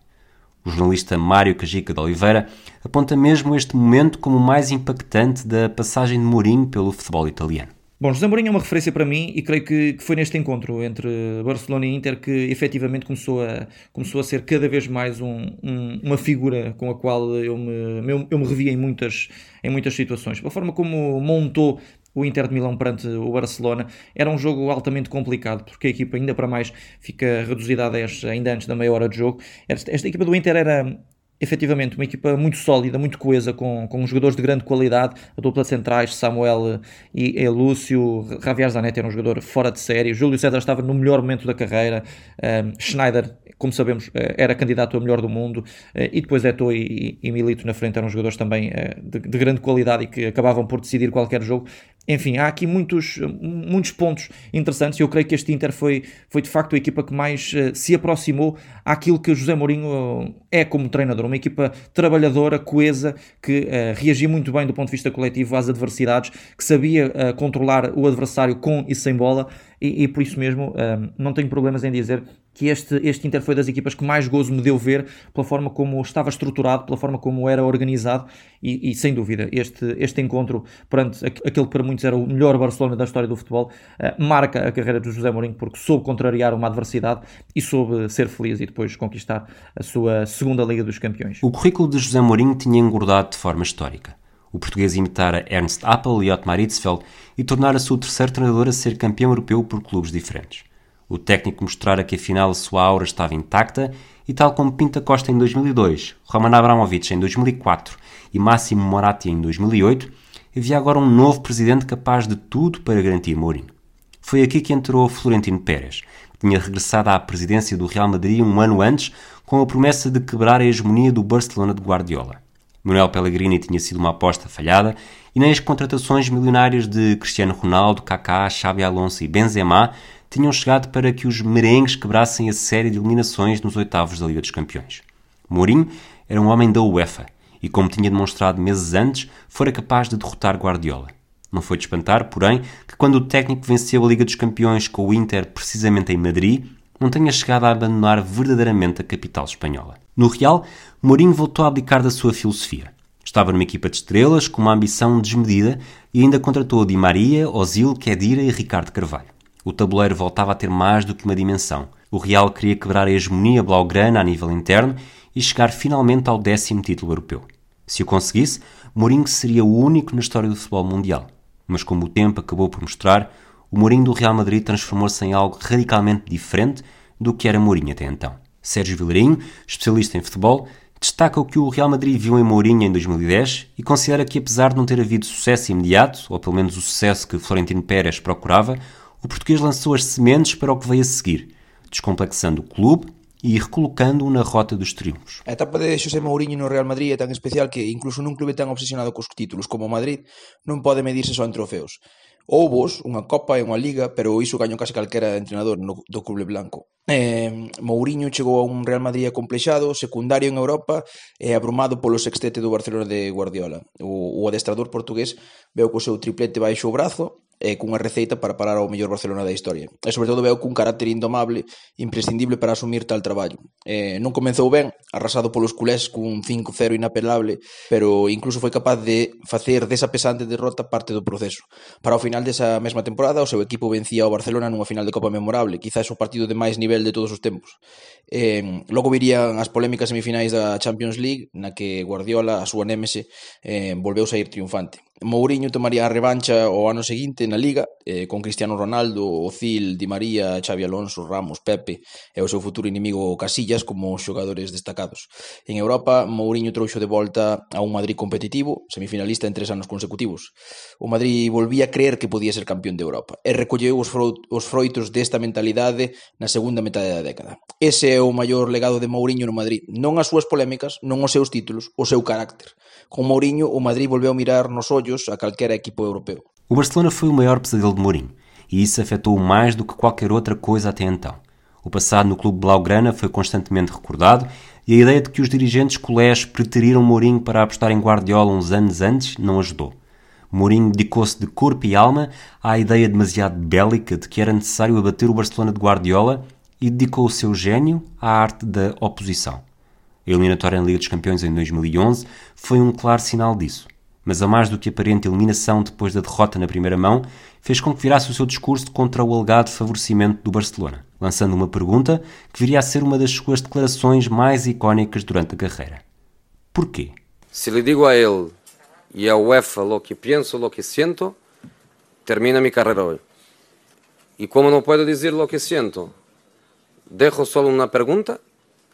O jornalista Mário Cajica de Oliveira aponta mesmo este momento como o mais impactante da passagem de Mourinho pelo futebol italiano. Bom, José Mourinho é uma referência para mim e creio que, que, foi neste encontro entre Barcelona e Inter que efetivamente começou a, começou a ser cada vez mais um, um, uma figura com a qual eu me, eu, eu me revia em muitas, em muitas situações. A forma como montou o Inter de Milão perante o Barcelona. Era um jogo altamente complicado, porque a equipa ainda para mais fica reduzida a 10 ainda antes da meia hora de jogo. Esta, esta equipa do Inter era efetivamente uma equipa muito sólida, muito coesa, com, com jogadores de grande qualidade, a dupla centrais, Samuel e, e Lúcio, Javier Zanetti era um jogador fora de série, Júlio César estava no melhor momento da carreira, um, Schneider, como sabemos, eh, era candidato a melhor do mundo, eh, e depois Eto'o e, e, Milito na frente eram jogadores também eh, de, de grande qualidade e que acabavam por decidir qualquer jogo, enfim, há aqui muitos, muitos pontos interessantes e eu creio que este Inter foi, foi de facto a equipa que mais uh, se aproximou àquilo que José Mourinho uh, é como treinador. Uma equipa trabalhadora, coesa, que uh, reagia muito bem do ponto de vista coletivo às adversidades, que sabia controlar o adversário com e sem bola e, e por isso mesmo não tenho problemas em dizer que este, este Inter foi das equipas que mais gozo me deu ver pela forma como estava estruturado, pela forma como era organizado e, e sem dúvida este, este encontro perante aquele que para muitos era o melhor Barcelona da história do futebol uh, marca a carreira do José Mourinho porque soube contrariar uma adversidade e soube ser feliz e depois conquistar a sua segunda Liga dos Campeões. O currículo de José Mourinho tinha engordado de forma histórica. O português imitara Ernst Appel e Otmar Hitzfeld e tornara-se o terceiro treinador a ser campeão europeu por clubes diferentes. O técnico mostrara que afinal a sua aura estava intacta e, tal como Pinta Costa em 2002, Roman Abramovich em 2004 e Máximo Moratti em 2008, havia agora um novo presidente capaz de tudo para garantir Mourinho. Foi aqui que entrou Florentino Pérez, que tinha regressado à presidência do Real Madrid um ano antes com a promessa de quebrar a hegemonia do Barcelona de Guardiola. Manuel Pellegrini tinha sido uma aposta falhada e nem as contratações milionárias de Cristiano Ronaldo, Kaká, Xabi Alonso e Benzema tinham chegado para que os merengues quebrassem a série de eliminações nos oitavos da Liga dos Campeões. Mourinho era um homem da UEFA e, como tinha demonstrado meses antes, fora capaz de derrotar Guardiola. Não foi de espantar, porém, que quando o técnico venceu a Liga dos Campeões com o Inter precisamente em Madrid, não tenha chegado a abandonar verdadeiramente a capital espanhola. No Real, Mourinho voltou a abdicar da sua filosofia. Estava numa equipa de estrelas com uma ambição desmedida e ainda contratou Di Maria, Ozil, Kedira e Ricardo Carvalho. O tabuleiro voltava a ter mais do que uma dimensão. O Real queria quebrar a hegemonia blaugrana a nível interno e chegar finalmente ao décimo título europeu. Se o conseguisse, Mourinho seria o único na história do futebol mundial. Mas como o tempo acabou por mostrar, o Mourinho do Real Madrid transformou-se em algo radicalmente diferente do que era Mourinho até então. Sérgio Vilarinho, especialista em futebol, destaca o que o Real Madrid viu em Mourinho em 2010 e considera que, apesar de não ter havido sucesso imediato, ou pelo menos o sucesso que Florentino Pérez procurava, o português lançou as sementes para o que veio a seguir, descomplexando o clube e recolocando-o na rota dos triunfos. A etapa de Xosé Mourinho no Real Madrid é tan especial que, incluso nun clube tan obsesionado cos títulos como o Madrid, non pode medirse só en trofeos. Houbos unha Copa e unha Liga, pero iso gañou case calquera entrenador no, do clube blanco. Eh, Mourinho chegou a un Real Madrid acomplexado, secundario en Europa e abrumado polo sextete do Barcelona de Guardiola. O, o adestrador portugués veu co seu triplete baixo o brazo eh, cunha receita para parar ao mellor Barcelona da historia. E sobre todo veo cun carácter indomable imprescindible para asumir tal traballo. Eh, non comenzou ben, arrasado polos culés cun 5-0 inapelable, pero incluso foi capaz de facer desa pesante derrota parte do proceso. Para o final desa mesma temporada, o seu equipo vencía ao Barcelona nunha final de Copa memorable, quizás o partido de máis nivel de todos os tempos. Eh, logo virían as polémicas semifinais da Champions League, na que Guardiola, a súa némese, eh, volveu sair triunfante. Mourinho tomaría a revancha o ano seguinte na Liga eh, con Cristiano Ronaldo, Ozil, Di María, Xavi Alonso, Ramos, Pepe e o seu futuro inimigo Casillas como xogadores destacados. En Europa, Mourinho trouxo de volta a un Madrid competitivo, semifinalista en tres anos consecutivos. O Madrid volvía a creer que podía ser campeón de Europa e recolleu os, os froitos desta mentalidade na segunda metade da década. Ese é o maior legado de Mourinho no Madrid, non as súas polémicas, non os seus títulos, o seu carácter. Con Mourinho, o Madrid volveu a mirar nos ollos a calquera equipo europeu. O Barcelona foi o maior pesadelo de Mourinho, e isso afetou-o mais do que qualquer outra coisa até então. O passado no clube blaugrana foi constantemente recordado e a ideia de que os dirigentes colés preteriram Mourinho para apostar em Guardiola uns anos antes não ajudou. Mourinho dedicou-se de corpo e alma à ideia demasiado bélica de que era necessário abater o Barcelona de Guardiola e dedicou o seu gênio à arte da oposição. A eliminatória em Liga dos Campeões em 2011 foi um claro sinal disso. Mas a mais do que aparente eliminação depois da derrota na primeira mão, fez com que virasse o seu discurso contra o alegado favorecimento do Barcelona, lançando uma pergunta que viria a ser uma das suas declarações mais icónicas durante a carreira. Porquê? Se lhe digo a ele e a UEFA lo que penso, lo que siento, termina mi carrera hoy. E como não posso dizer lo que siento, dejo solo uma pergunta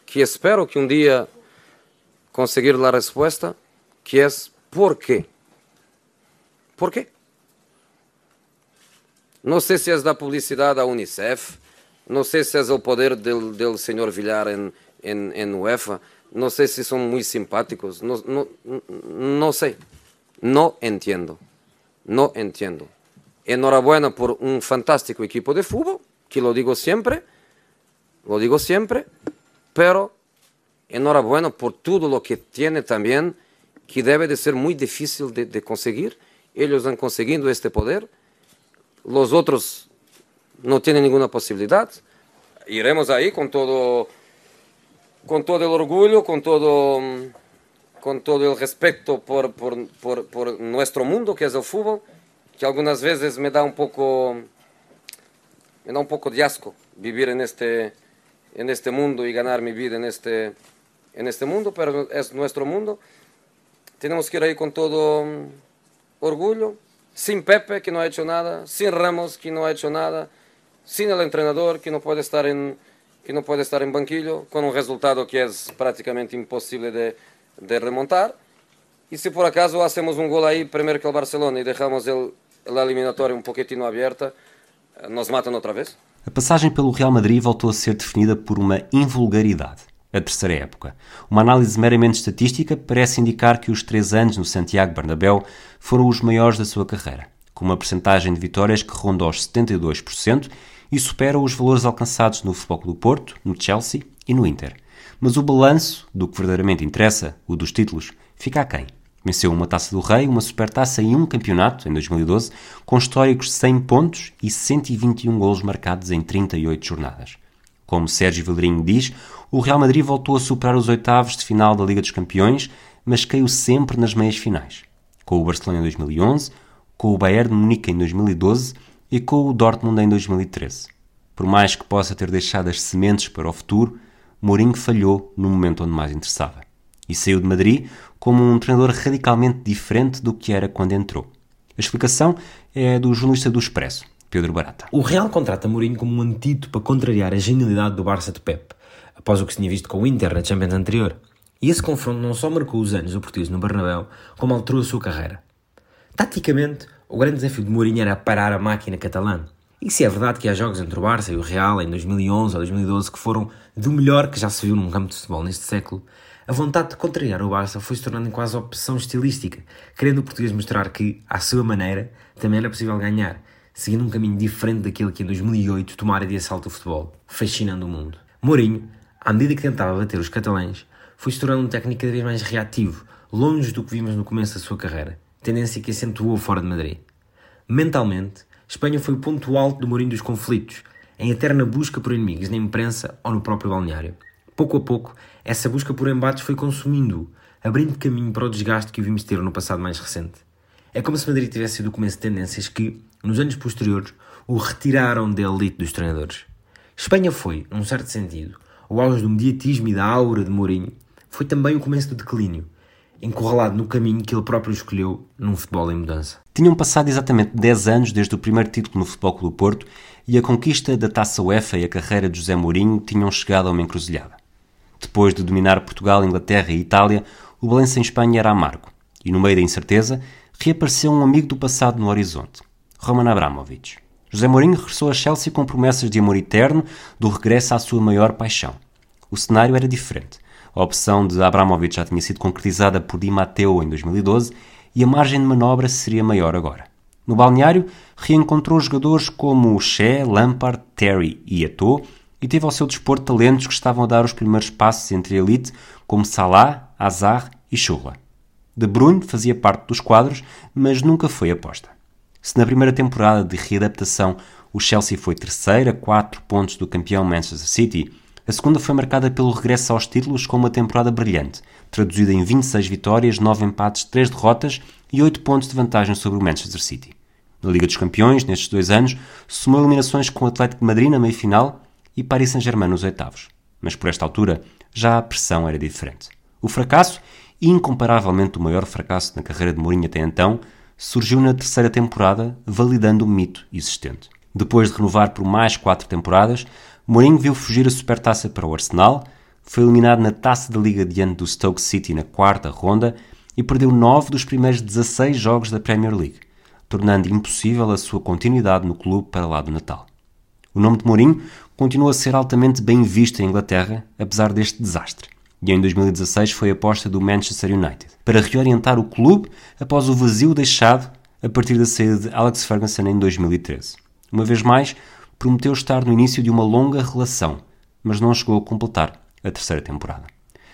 que espero que um dia conseguir a resposta, que é por quê? Por quê? Não sei se é da publicidade da Unicef, não sei se é o poder do, do senhor Villar em, em, em UEFA, não sei se são muito simpáticos, não, não, não sei. Não entendo. Não entendo. Enhorabuena por um fantástico equipo de futebol, que lo digo sempre, lo digo sempre, pero enhorabuena por todo lo que tiene también, que debe de ser muy difícil de, de conseguir. Ellos han conseguido este poder, los otros no tienen ninguna posibilidad. Iremos ahí con todo, con todo el orgullo, con todo, con todo el respeto por, por, por, por nuestro mundo, que es el fútbol, que algunas veces me da un poco, me da un poco de asco vivir en este, en este mundo y ganar mi vida en este, en este mundo, pero es nuestro mundo. Tenemos que ir ahí con todo um, orgullo, sin Pepe, que no ha hecho nada, sin Ramos, que no ha hecho nada, sin el entrenador, que no puede estar en, que no puede estar en banquillo, con un resultado que es prácticamente imposible de, de remontar. Y si por acaso hacemos un gol ahí, primero que el Barcelona, y dejamos el, la eliminatoria un poquitino abierta, nos matan outra vez? A passagem pelo Real Madrid voltou a ser definida por uma invulgaridade. A terceira época. Uma análise meramente estatística parece indicar que os três anos no Santiago Bernabéu foram os maiores da sua carreira, com uma percentagem de vitórias que ronda aos 72% e supera os valores alcançados no Futebol do Porto, no Chelsea e no Inter. Mas o balanço do que verdadeiramente interessa, o dos títulos, fica aquém. Venceu uma Taça do Rei, uma Supertaça e um campeonato, em 2012, com históricos 100 pontos e 121 golos marcados em 38 jornadas. Como Sérgio Vildrinho diz, o Real Madrid voltou a superar os oitavos de final da Liga dos Campeões, mas caiu sempre nas meias finais. Com o Barcelona em 2011, com o Bayern de Munique em 2012 e com o Dortmund em 2013. Por mais que possa ter deixado as sementes para o futuro, Mourinho falhou no momento onde mais interessava e saiu de Madrid como um treinador radicalmente diferente do que era quando entrou. A explicação é do jornalista do Expresso, Pedro Barata. O Real contrata Mourinho como um antídoto para contrariar a genialidade do Barça de Pep, após o que se tinha visto com o Inter na Champions anterior. E esse confronto não só marcou os anos do português no Bernabéu, como alterou a sua carreira. Taticamente, o grande desafio de Mourinho era parar a máquina catalã. E se é verdade que há jogos entre o Barça e o Real em 2011 ou 2012 que foram do melhor que já se viu num campo de futebol neste século, a vontade de contrariar o Barça foi se tornando quase opção estilística, querendo o português mostrar que, à sua maneira, também era possível ganhar, seguindo um caminho diferente daquele que em 2008 tomara de assalto o futebol, fascinando o mundo. Mourinho, à medida que tentava bater os catalães, foi se tornando um técnico cada vez mais reativo, longe do que vimos no começo da sua carreira, tendência que acentuou fora de Madrid. Mentalmente, Espanha foi o ponto alto do Mourinho dos conflitos, em eterna busca por inimigos na imprensa ou no próprio balneário. Pouco a pouco, essa busca por embates foi consumindo-o, abrindo caminho para o desgaste que o vimos ter no passado mais recente. É como se Madrid tivesse sido o começo de tendências que, nos anos posteriores, o retiraram da elite dos treinadores. Espanha foi, num certo sentido, o auge do mediatismo e da aura de Mourinho, foi também o começo do declínio, encurralado no caminho que ele próprio escolheu num futebol em mudança. Tinham passado exatamente 10 anos desde o primeiro título no Futebol Clube Porto e a conquista da Taça UEFA e a carreira de José Mourinho tinham chegado a uma encruzilhada. Depois de dominar Portugal, Inglaterra e Itália, o balanço em Espanha era amargo e, no meio da incerteza, reapareceu um amigo do passado no horizonte, Roman Abramovich. José Mourinho regressou a Chelsea com promessas de amor eterno do regresso à sua maior paixão. O cenário era diferente. A opção de Abramovich já tinha sido concretizada por Di Matteo em 2012 e a margem de manobra seria maior agora. No balneário, reencontrou jogadores como Shea, Lampard, Terry e Eto'o e teve ao seu dispor talentos que estavam a dar os primeiros passos entre a elite, como Salah, Hazard e Chula. De Bruyne fazia parte dos quadros, mas nunca foi aposta. Se na primeira temporada de readaptação o Chelsea foi terceiro a 4 pontos do campeão Manchester City, a segunda foi marcada pelo regresso aos títulos com uma temporada brilhante, traduzida em 26 vitórias, 9 empates, 3 derrotas e 8 pontos de vantagem sobre o Manchester City. Na Liga dos Campeões, nestes dois anos, somou eliminações com o Atlético de Madrid na meia-final e Paris Saint-Germain nos oitavos. Mas por esta altura, já a pressão era diferente. O fracasso, incomparavelmente o maior fracasso na carreira de Mourinho até então, surgiu na terceira temporada, validando o mito existente. Depois de renovar por mais quatro temporadas, Mourinho viu fugir a supertaça para o Arsenal, foi eliminado na taça da Liga diante do Stoke City na quarta ronda e perdeu nove dos primeiros 16 jogos da Premier League, tornando impossível a sua continuidade no clube para lá do Natal. O nome de Mourinho continua a ser altamente bem visto em Inglaterra, apesar deste desastre, e em 2016 foi aposta do Manchester United, para reorientar o clube após o vazio deixado a partir da saída de Alex Ferguson em 2013. Uma vez mais, prometeu estar no início de uma longa relação, mas não chegou a completar a terceira temporada.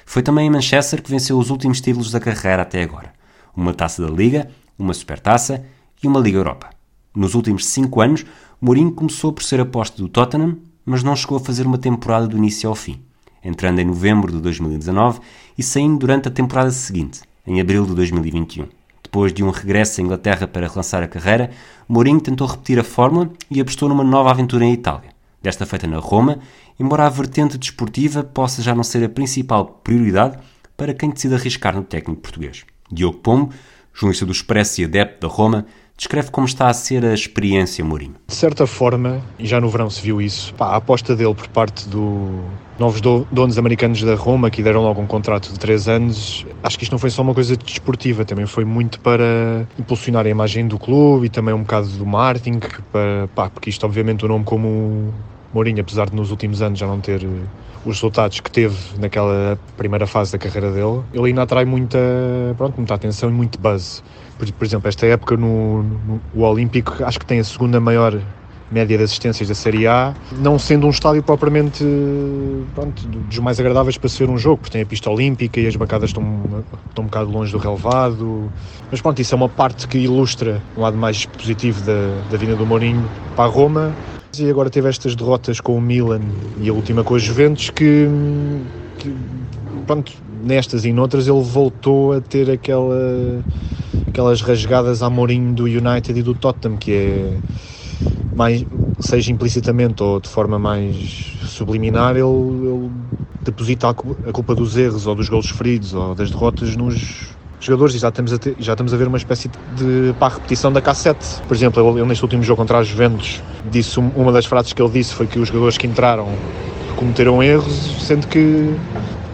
Foi também em Manchester que venceu os últimos títulos da carreira até agora: uma taça da Liga, uma Supertaça e uma Liga Europa. Nos últimos cinco anos, Mourinho começou por ser aposta do Tottenham, mas não chegou a fazer uma temporada do início ao fim, entrando em novembro de 2019 e saindo durante a temporada seguinte, em abril de 2021. Depois de um regresso à Inglaterra para relançar a carreira, Mourinho tentou repetir a fórmula e apostou numa nova aventura em Itália, desta feita na Roma, embora a vertente desportiva possa já não ser a principal prioridade para quem decide arriscar no técnico português. Diogo Pombo, jornalista do Expresso e adepto da Roma, descreve como está a ser a experiência Mourinho. De certa forma, e já no verão se viu isso, pá, a aposta dele por parte do novos donos americanos da Roma, que deram logo um contrato de 3 anos, acho que isto não foi só uma coisa desportiva, também foi muito para impulsionar a imagem do clube e também um bocado do marketing, para, pá, porque isto obviamente o nome como Mourinho, apesar de nos últimos anos já não ter os resultados que teve naquela primeira fase da carreira dele, ele ainda atrai muita, pronto, muita atenção e muito buzz. Por, por exemplo, esta época no, no o Olímpico acho que tem a segunda maior média de assistências da Série A, não sendo um estádio propriamente pronto, dos mais agradáveis para ser um jogo, porque tem a pista olímpica e as bancadas estão, estão um bocado longe do relevado. Mas pronto, isso é uma parte que ilustra um lado mais positivo da, da vinda do Mourinho para a Roma. E agora teve estas derrotas com o Milan e a última com os Juventus que, que pronto, nestas e noutras ele voltou a ter aquela, aquelas rasgadas a Mourinho do United e do Tottenham, que é mais, seja implicitamente ou de forma mais subliminar, ele, ele deposita a culpa dos erros ou dos gols feridos ou das derrotas nos jogadores e já estamos a, ter, já estamos a ver uma espécie de pá, repetição da cassete. Por exemplo, ele, neste último jogo contra os Juventus disse uma das frases que ele disse foi que os jogadores que entraram cometeram erros, sendo que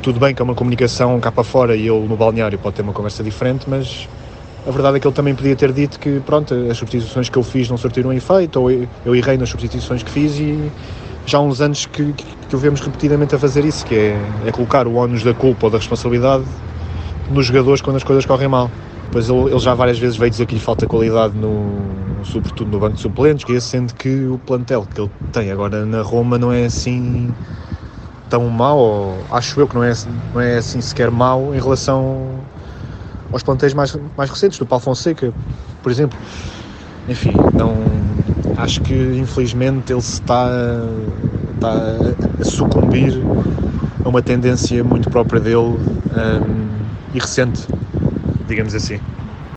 tudo bem que é uma comunicação cá para fora e ele no balneário pode ter uma conversa diferente, mas a verdade é que ele também podia ter dito que, pronto, as substituições que eu fiz não surtiram efeito, ou eu errei nas substituições que fiz e já há uns anos que, que, que o vemos repetidamente a fazer isso, que é, é colocar o ónus da culpa ou da responsabilidade nos jogadores quando as coisas correm mal. Pois ele, ele, já várias vezes veio dizer que lhe falta qualidade, no, sobretudo no banco de suplentes, sendo que o plantel que ele tem agora na Roma não é assim tão mau, acho eu que não é, não é assim sequer mau em relação aos plantéis mais, mais recentes, do Paulo Fonseca, por exemplo. Enfim, não, acho que infelizmente ele se está, está a sucumbir a uma tendência muito própria dele um, e recente, digamos assim.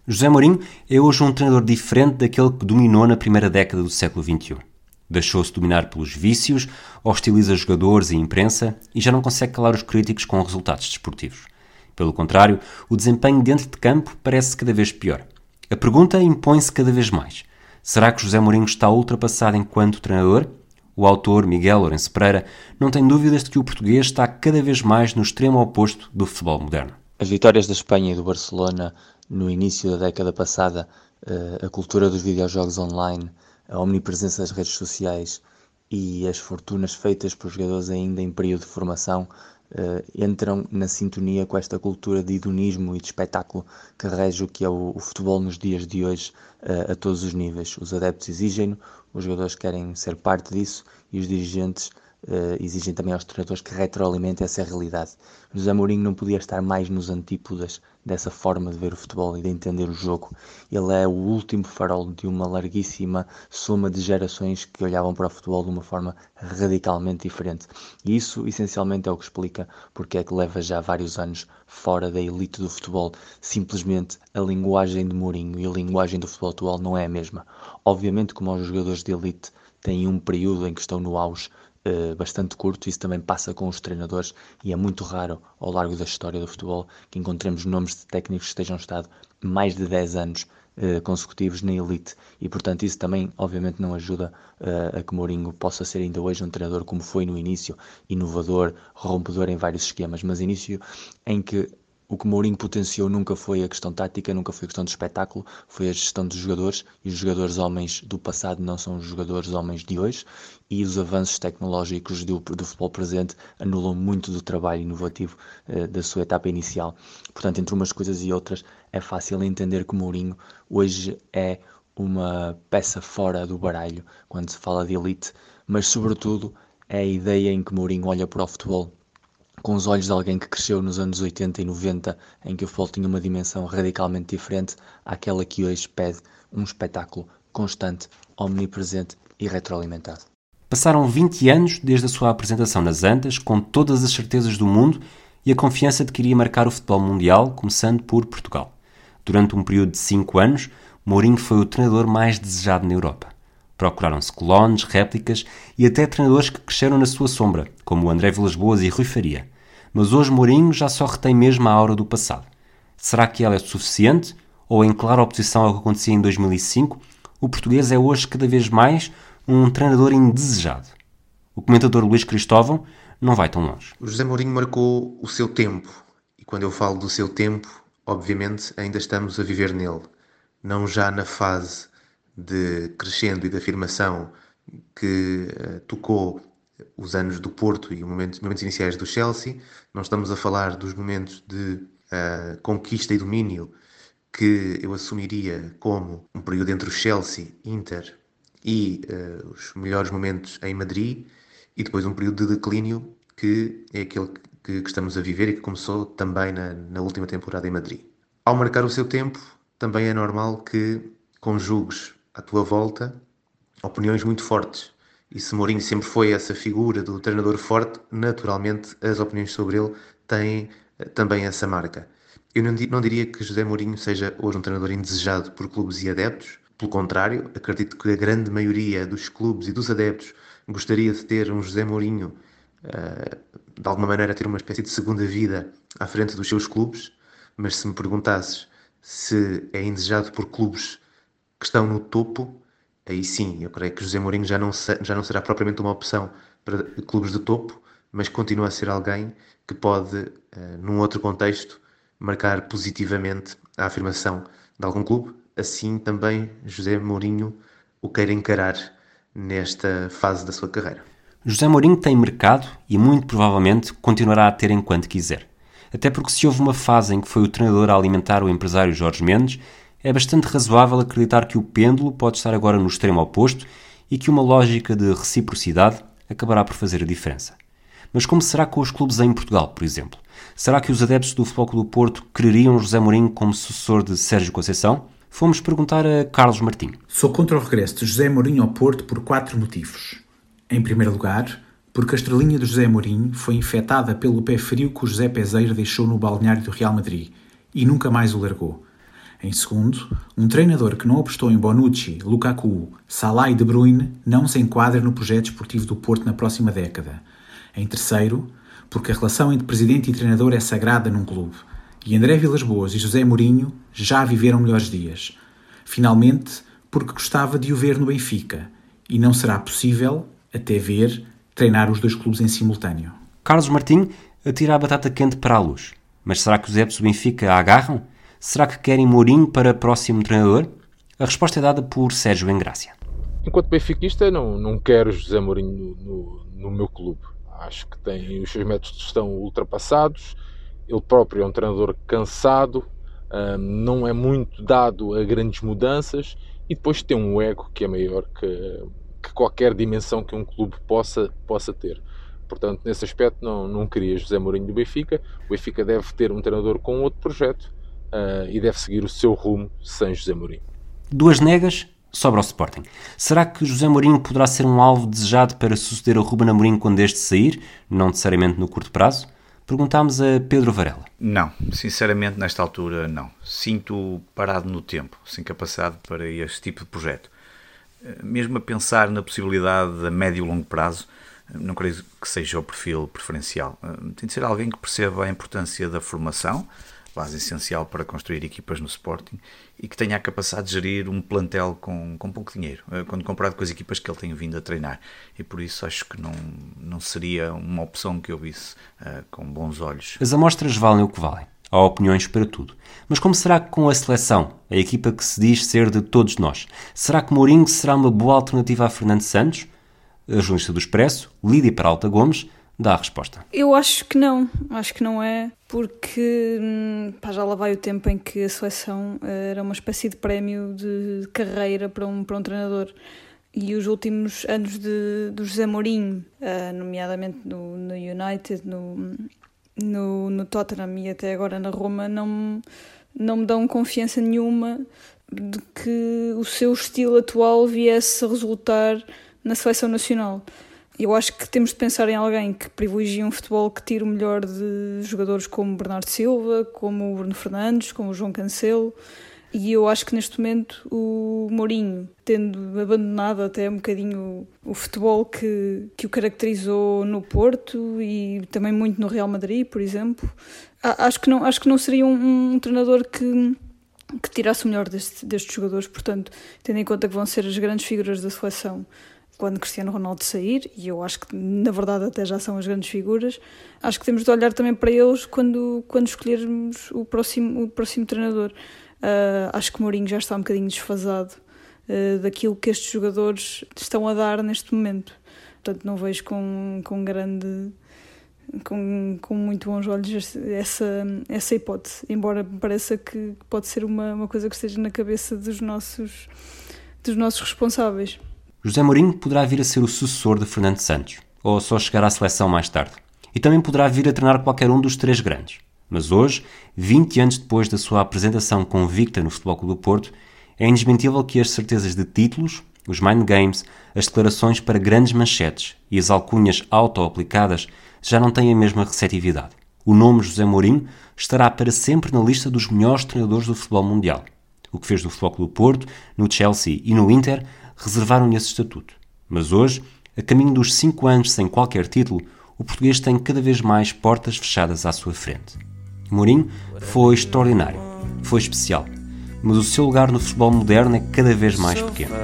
José Mourinho é hoje um treinador diferente daquele que dominou na primeira década do século XXI. Deixou-se dominar pelos vícios, hostiliza jogadores e imprensa e já não consegue calar os críticos com resultados desportivos. Pelo contrário, o desempenho dentro de campo parece cada vez pior. A pergunta impõe-se cada vez mais. Será que José Mourinho está ultrapassado enquanto treinador? O autor, Miguel Lourenço Pereira, não tem dúvidas de que o português está cada vez mais no extremo oposto do futebol moderno. As vitórias da Espanha e do Barcelona no início da década passada, eh, a cultura dos videojogos online, a omnipresença das redes sociais e as fortunas feitas por jogadores ainda em período de formação uh, entram na sintonia com esta cultura de hedonismo e de espetáculo que rege o que é o, futebol nos dias de hoje uh, a todos os níveis. Os adeptos exigem-no, os jogadores querem ser parte disso e os dirigentes uh, exigem também aos treinadores que retroalimentem essa realidade. José Mourinho não podia estar mais nos antípodas dessa forma de ver o futebol e de entender o jogo. Ele é o último farol de uma larguíssima soma de gerações que olhavam para o futebol de uma forma radicalmente diferente. E isso, essencialmente, é o que explica porque é que leva já vários anos fora da elite do futebol. Simplesmente a linguagem de Mourinho e a linguagem do futebol atual não é a mesma. Obviamente, como os jogadores de elite têm um período em que estão no auge eh, bastante curto, isso também passa com os treinadores e é muito raro ao largo da história do futebol que encontremos nomes de técnicos que estejam estado mais de 10 anos uh, consecutivos na elite e portanto isso também obviamente não ajuda uh, a que Mourinho possa ser ainda hoje um treinador como foi no início, inovador, rompedor em vários esquemas, mas início em que o que Mourinho potenciou nunca foi a questão tática, nunca foi a questão de espetáculo, foi a gestão dos jogadores. E os jogadores homens do passado não são os jogadores homens de hoje. E os avanços tecnológicos do, do futebol presente anulam muito do trabalho inovativo eh, da sua etapa inicial. Portanto, entre umas coisas e outras, é fácil entender que Mourinho hoje é uma peça fora do baralho quando se fala de elite, mas, sobretudo, é a ideia em que Mourinho olha para o futebol com os olhos de alguém que cresceu nos anos 80 e 90, em que o futebol tinha uma dimensão radicalmente diferente àquela que hoje pede um espetáculo constante, omnipresente e retroalimentado. Passaram 20 anos desde a sua apresentação nas Antas, com todas as certezas do mundo e a confiança de que iria marcar o futebol mundial, começando por Portugal. Durante um período de 5 anos, Mourinho foi o treinador mais desejado na Europa. Procuraram-se clones, réplicas e até treinadores que cresceram na sua sombra, como André Vilas Boas e Rui Faria mas hoje Mourinho já só retém mesmo a aura do passado. Será que ela é suficiente? Ou em clara oposição ao que acontecia em 2005, o português é hoje cada vez mais um treinador indesejado? O comentador Luís Cristóvão não vai tão longe. O José Mourinho marcou o seu tempo, e quando eu falo do seu tempo, obviamente ainda estamos a viver nele, não já na fase de crescendo e de afirmação que uh, tocou os anos do Porto e os momentos, momentos iniciais do Chelsea, não estamos a falar dos momentos de uh, conquista e domínio que eu assumiria como um período entre o Chelsea, Inter e uh, os melhores momentos em Madrid, e depois um período de declínio que é aquele que, que estamos a viver e que começou também na, na última temporada em Madrid. Ao marcar o seu tempo, também é normal que conjugues à tua volta opiniões muito fortes e se Mourinho sempre foi essa figura do treinador forte, naturalmente as opiniões sobre ele têm eh, também essa marca. Eu não, não diria que José Mourinho seja hoje um treinador indesejado por clubes e adeptos, pelo contrário, acredito que a grande maioria dos clubes e dos adeptos gostaria de ter um José Mourinho, uh, de alguma maneira, ter uma espécie de segunda vida à frente dos seus clubes, mas se me perguntasses se é indesejado por clubes que estão no topo, aí sim, eu creio que José Mourinho já não, já não será propriamente uma opção para clubes de topo, mas continua a ser alguém que pode, num outro contexto, marcar positivamente a afirmação de algum clube. Assim também José Mourinho o queira encarar nesta fase da sua carreira. José Mourinho tem mercado e muito provavelmente continuará a ter enquanto quiser. Até porque se houve uma fase em que foi o treinador a alimentar o empresário Jorge Mendes, é bastante razoável acreditar que o pêndulo pode estar agora no extremo oposto e que uma lógica de reciprocidade acabará por fazer a diferença. Mas como será com os clubes em Portugal, por exemplo? Será que os adeptos do Futebol Clube do Porto quereriam José Mourinho como sucessor de Sérgio Conceição? Fomos perguntar a Carlos Martim. Sou contra o regresso de José Mourinho ao Porto por quatro motivos. Em primeiro lugar, porque a estrelinha de José Mourinho foi infectada pelo pé frio que o José Peseiro deixou no balneário do Real Madrid e nunca mais o largou. Em segundo, um treinador que não apostou em Bonucci, Lukaku, Salah e De Bruyne não se enquadra no projeto esportivo do Porto na próxima década. Em terceiro, porque a relação entre presidente e treinador é sagrada num clube e André Vilas Boas e José Mourinho já viveram melhores dias. Finalmente, porque gostava de o ver no Benfica e não será possível, até ver, treinar os dois clubes em simultâneo. Carlos Martim atira a batata quente para a luz. Mas será que os adeptos do Benfica a agarram? Será que querem Mourinho para próximo treinador? A resposta é dada por Sérgio Engrácia. Enquanto benfiquista, não, não quero José Mourinho no, no, no meu clube. Acho que tem, os seus métodos estão ultrapassados. Ele próprio é um treinador cansado, não é muito dado a grandes mudanças e depois tem um ego que é maior que, que qualquer dimensão que um clube possa, possa ter. Portanto, nesse aspecto, não, não queria José Mourinho do Benfica. O Benfica deve ter um treinador com outro projeto uh, e deve seguir o seu rumo sem José Mourinho. Duas negas, sobra o Sporting. Será que José Mourinho poderá ser um alvo desejado para suceder a Ruben Amorim quando este sair, não necessariamente no curto prazo? Perguntámos a Pedro Varela. Não, sinceramente, nesta altura, não. Sinto parado no tempo, sem capacidade para este tipo de projeto. Eh, mesmo a pensar na possibilidade a médio e longo prazo, eh, não creio que seja o perfil preferencial. Eh, tem de ser alguém que perceba a importância da formação, base essencial para construir equipas no Sporting e que tenha a capacidade de gerir um plantel com, com pouco dinheiro, eh, quando comparado com as equipas que ele tem vindo a treinar. E por isso acho que não, não seria uma opção que eu visse uh, com bons olhos. As amostras valem o que valem. Há opiniões para tudo. Mas como será que com a seleção, a equipa que se diz ser de todos nós, será que Mourinho será uma boa alternativa a Fernando Santos? A jornalista do Expresso, Lídia Peralta Gomes, dá a resposta. Eu acho que não, acho que não é, porque hum, pá, já lá vai o tempo em que a seleção eh, era uma espécie de prémio de carreira para um, para um treinador. E os últimos anos de, do José Mourinho, uh, nomeadamente no, no United, no, no, no Tottenham e até agora na Roma, não, não me dão confiança nenhuma de que o seu estilo atual viesse a resultar na seleção nacional. Eu acho que temos de pensar em alguém que privilegie um futebol que tire o melhor de jogadores como Bernardo Silva, como o Bruno Fernandes, como o João Cancelo. E eu acho que neste momento o Mourinho, tendo abandonado até um bocadinho o futebol que, que o caracterizou no Porto e também muito no Real Madrid, por exemplo, acho que não, acho que não seria um, um treinador que, que tirasse o melhor deste, destes jogadores. Portanto, tendo em conta que vão ser as grandes figuras da seleção quando Cristiano Ronaldo sair, e eu acho que na verdade até já são as grandes figuras, acho que temos de olhar também para eles quando, quando escolhermos o próximo, o próximo treinador. Uh, acho que Mourinho já está um bocadinho desfasado uh, daquilo que estes jogadores estão a dar neste momento. Portanto, não vejo com, com grande. Com, com muito bons olhos essa, essa hipótese, embora me pareça que pode ser uma, uma coisa que esteja na cabeça dos nossos, dos nossos responsáveis. José Mourinho poderá vir a ser o sucessor de Fernando Santos, ou só chegar à seleção mais tarde. E também poderá vir a treinar qualquer um dos três grandes. Mas hoje, 20 anos depois da sua apresentação convicta no Futebol Clube do Porto, é indesmentível que as certezas de títulos, os mind games, as declarações para grandes manchetes e as alcunhas auto-aplicadas já não têm a mesma receptividade. O nome José Mourinho estará para sempre na lista dos melhores treinadores do futebol mundial. O que fez do Futebol Clube do Porto, no Chelsea e no Inter reservaram-lhe esse estatuto. Mas hoje, a caminho dos cinco anos sem qualquer título, o português tem cada vez mais portas fechadas à sua frente. Mourinho foi extraordinário, foi especial, mas o seu lugar no futebol moderno é cada vez mais pequeno.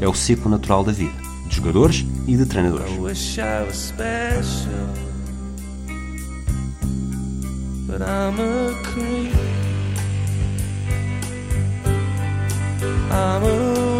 É o ciclo natural da vida. de jogadores e de treinadores. I'm a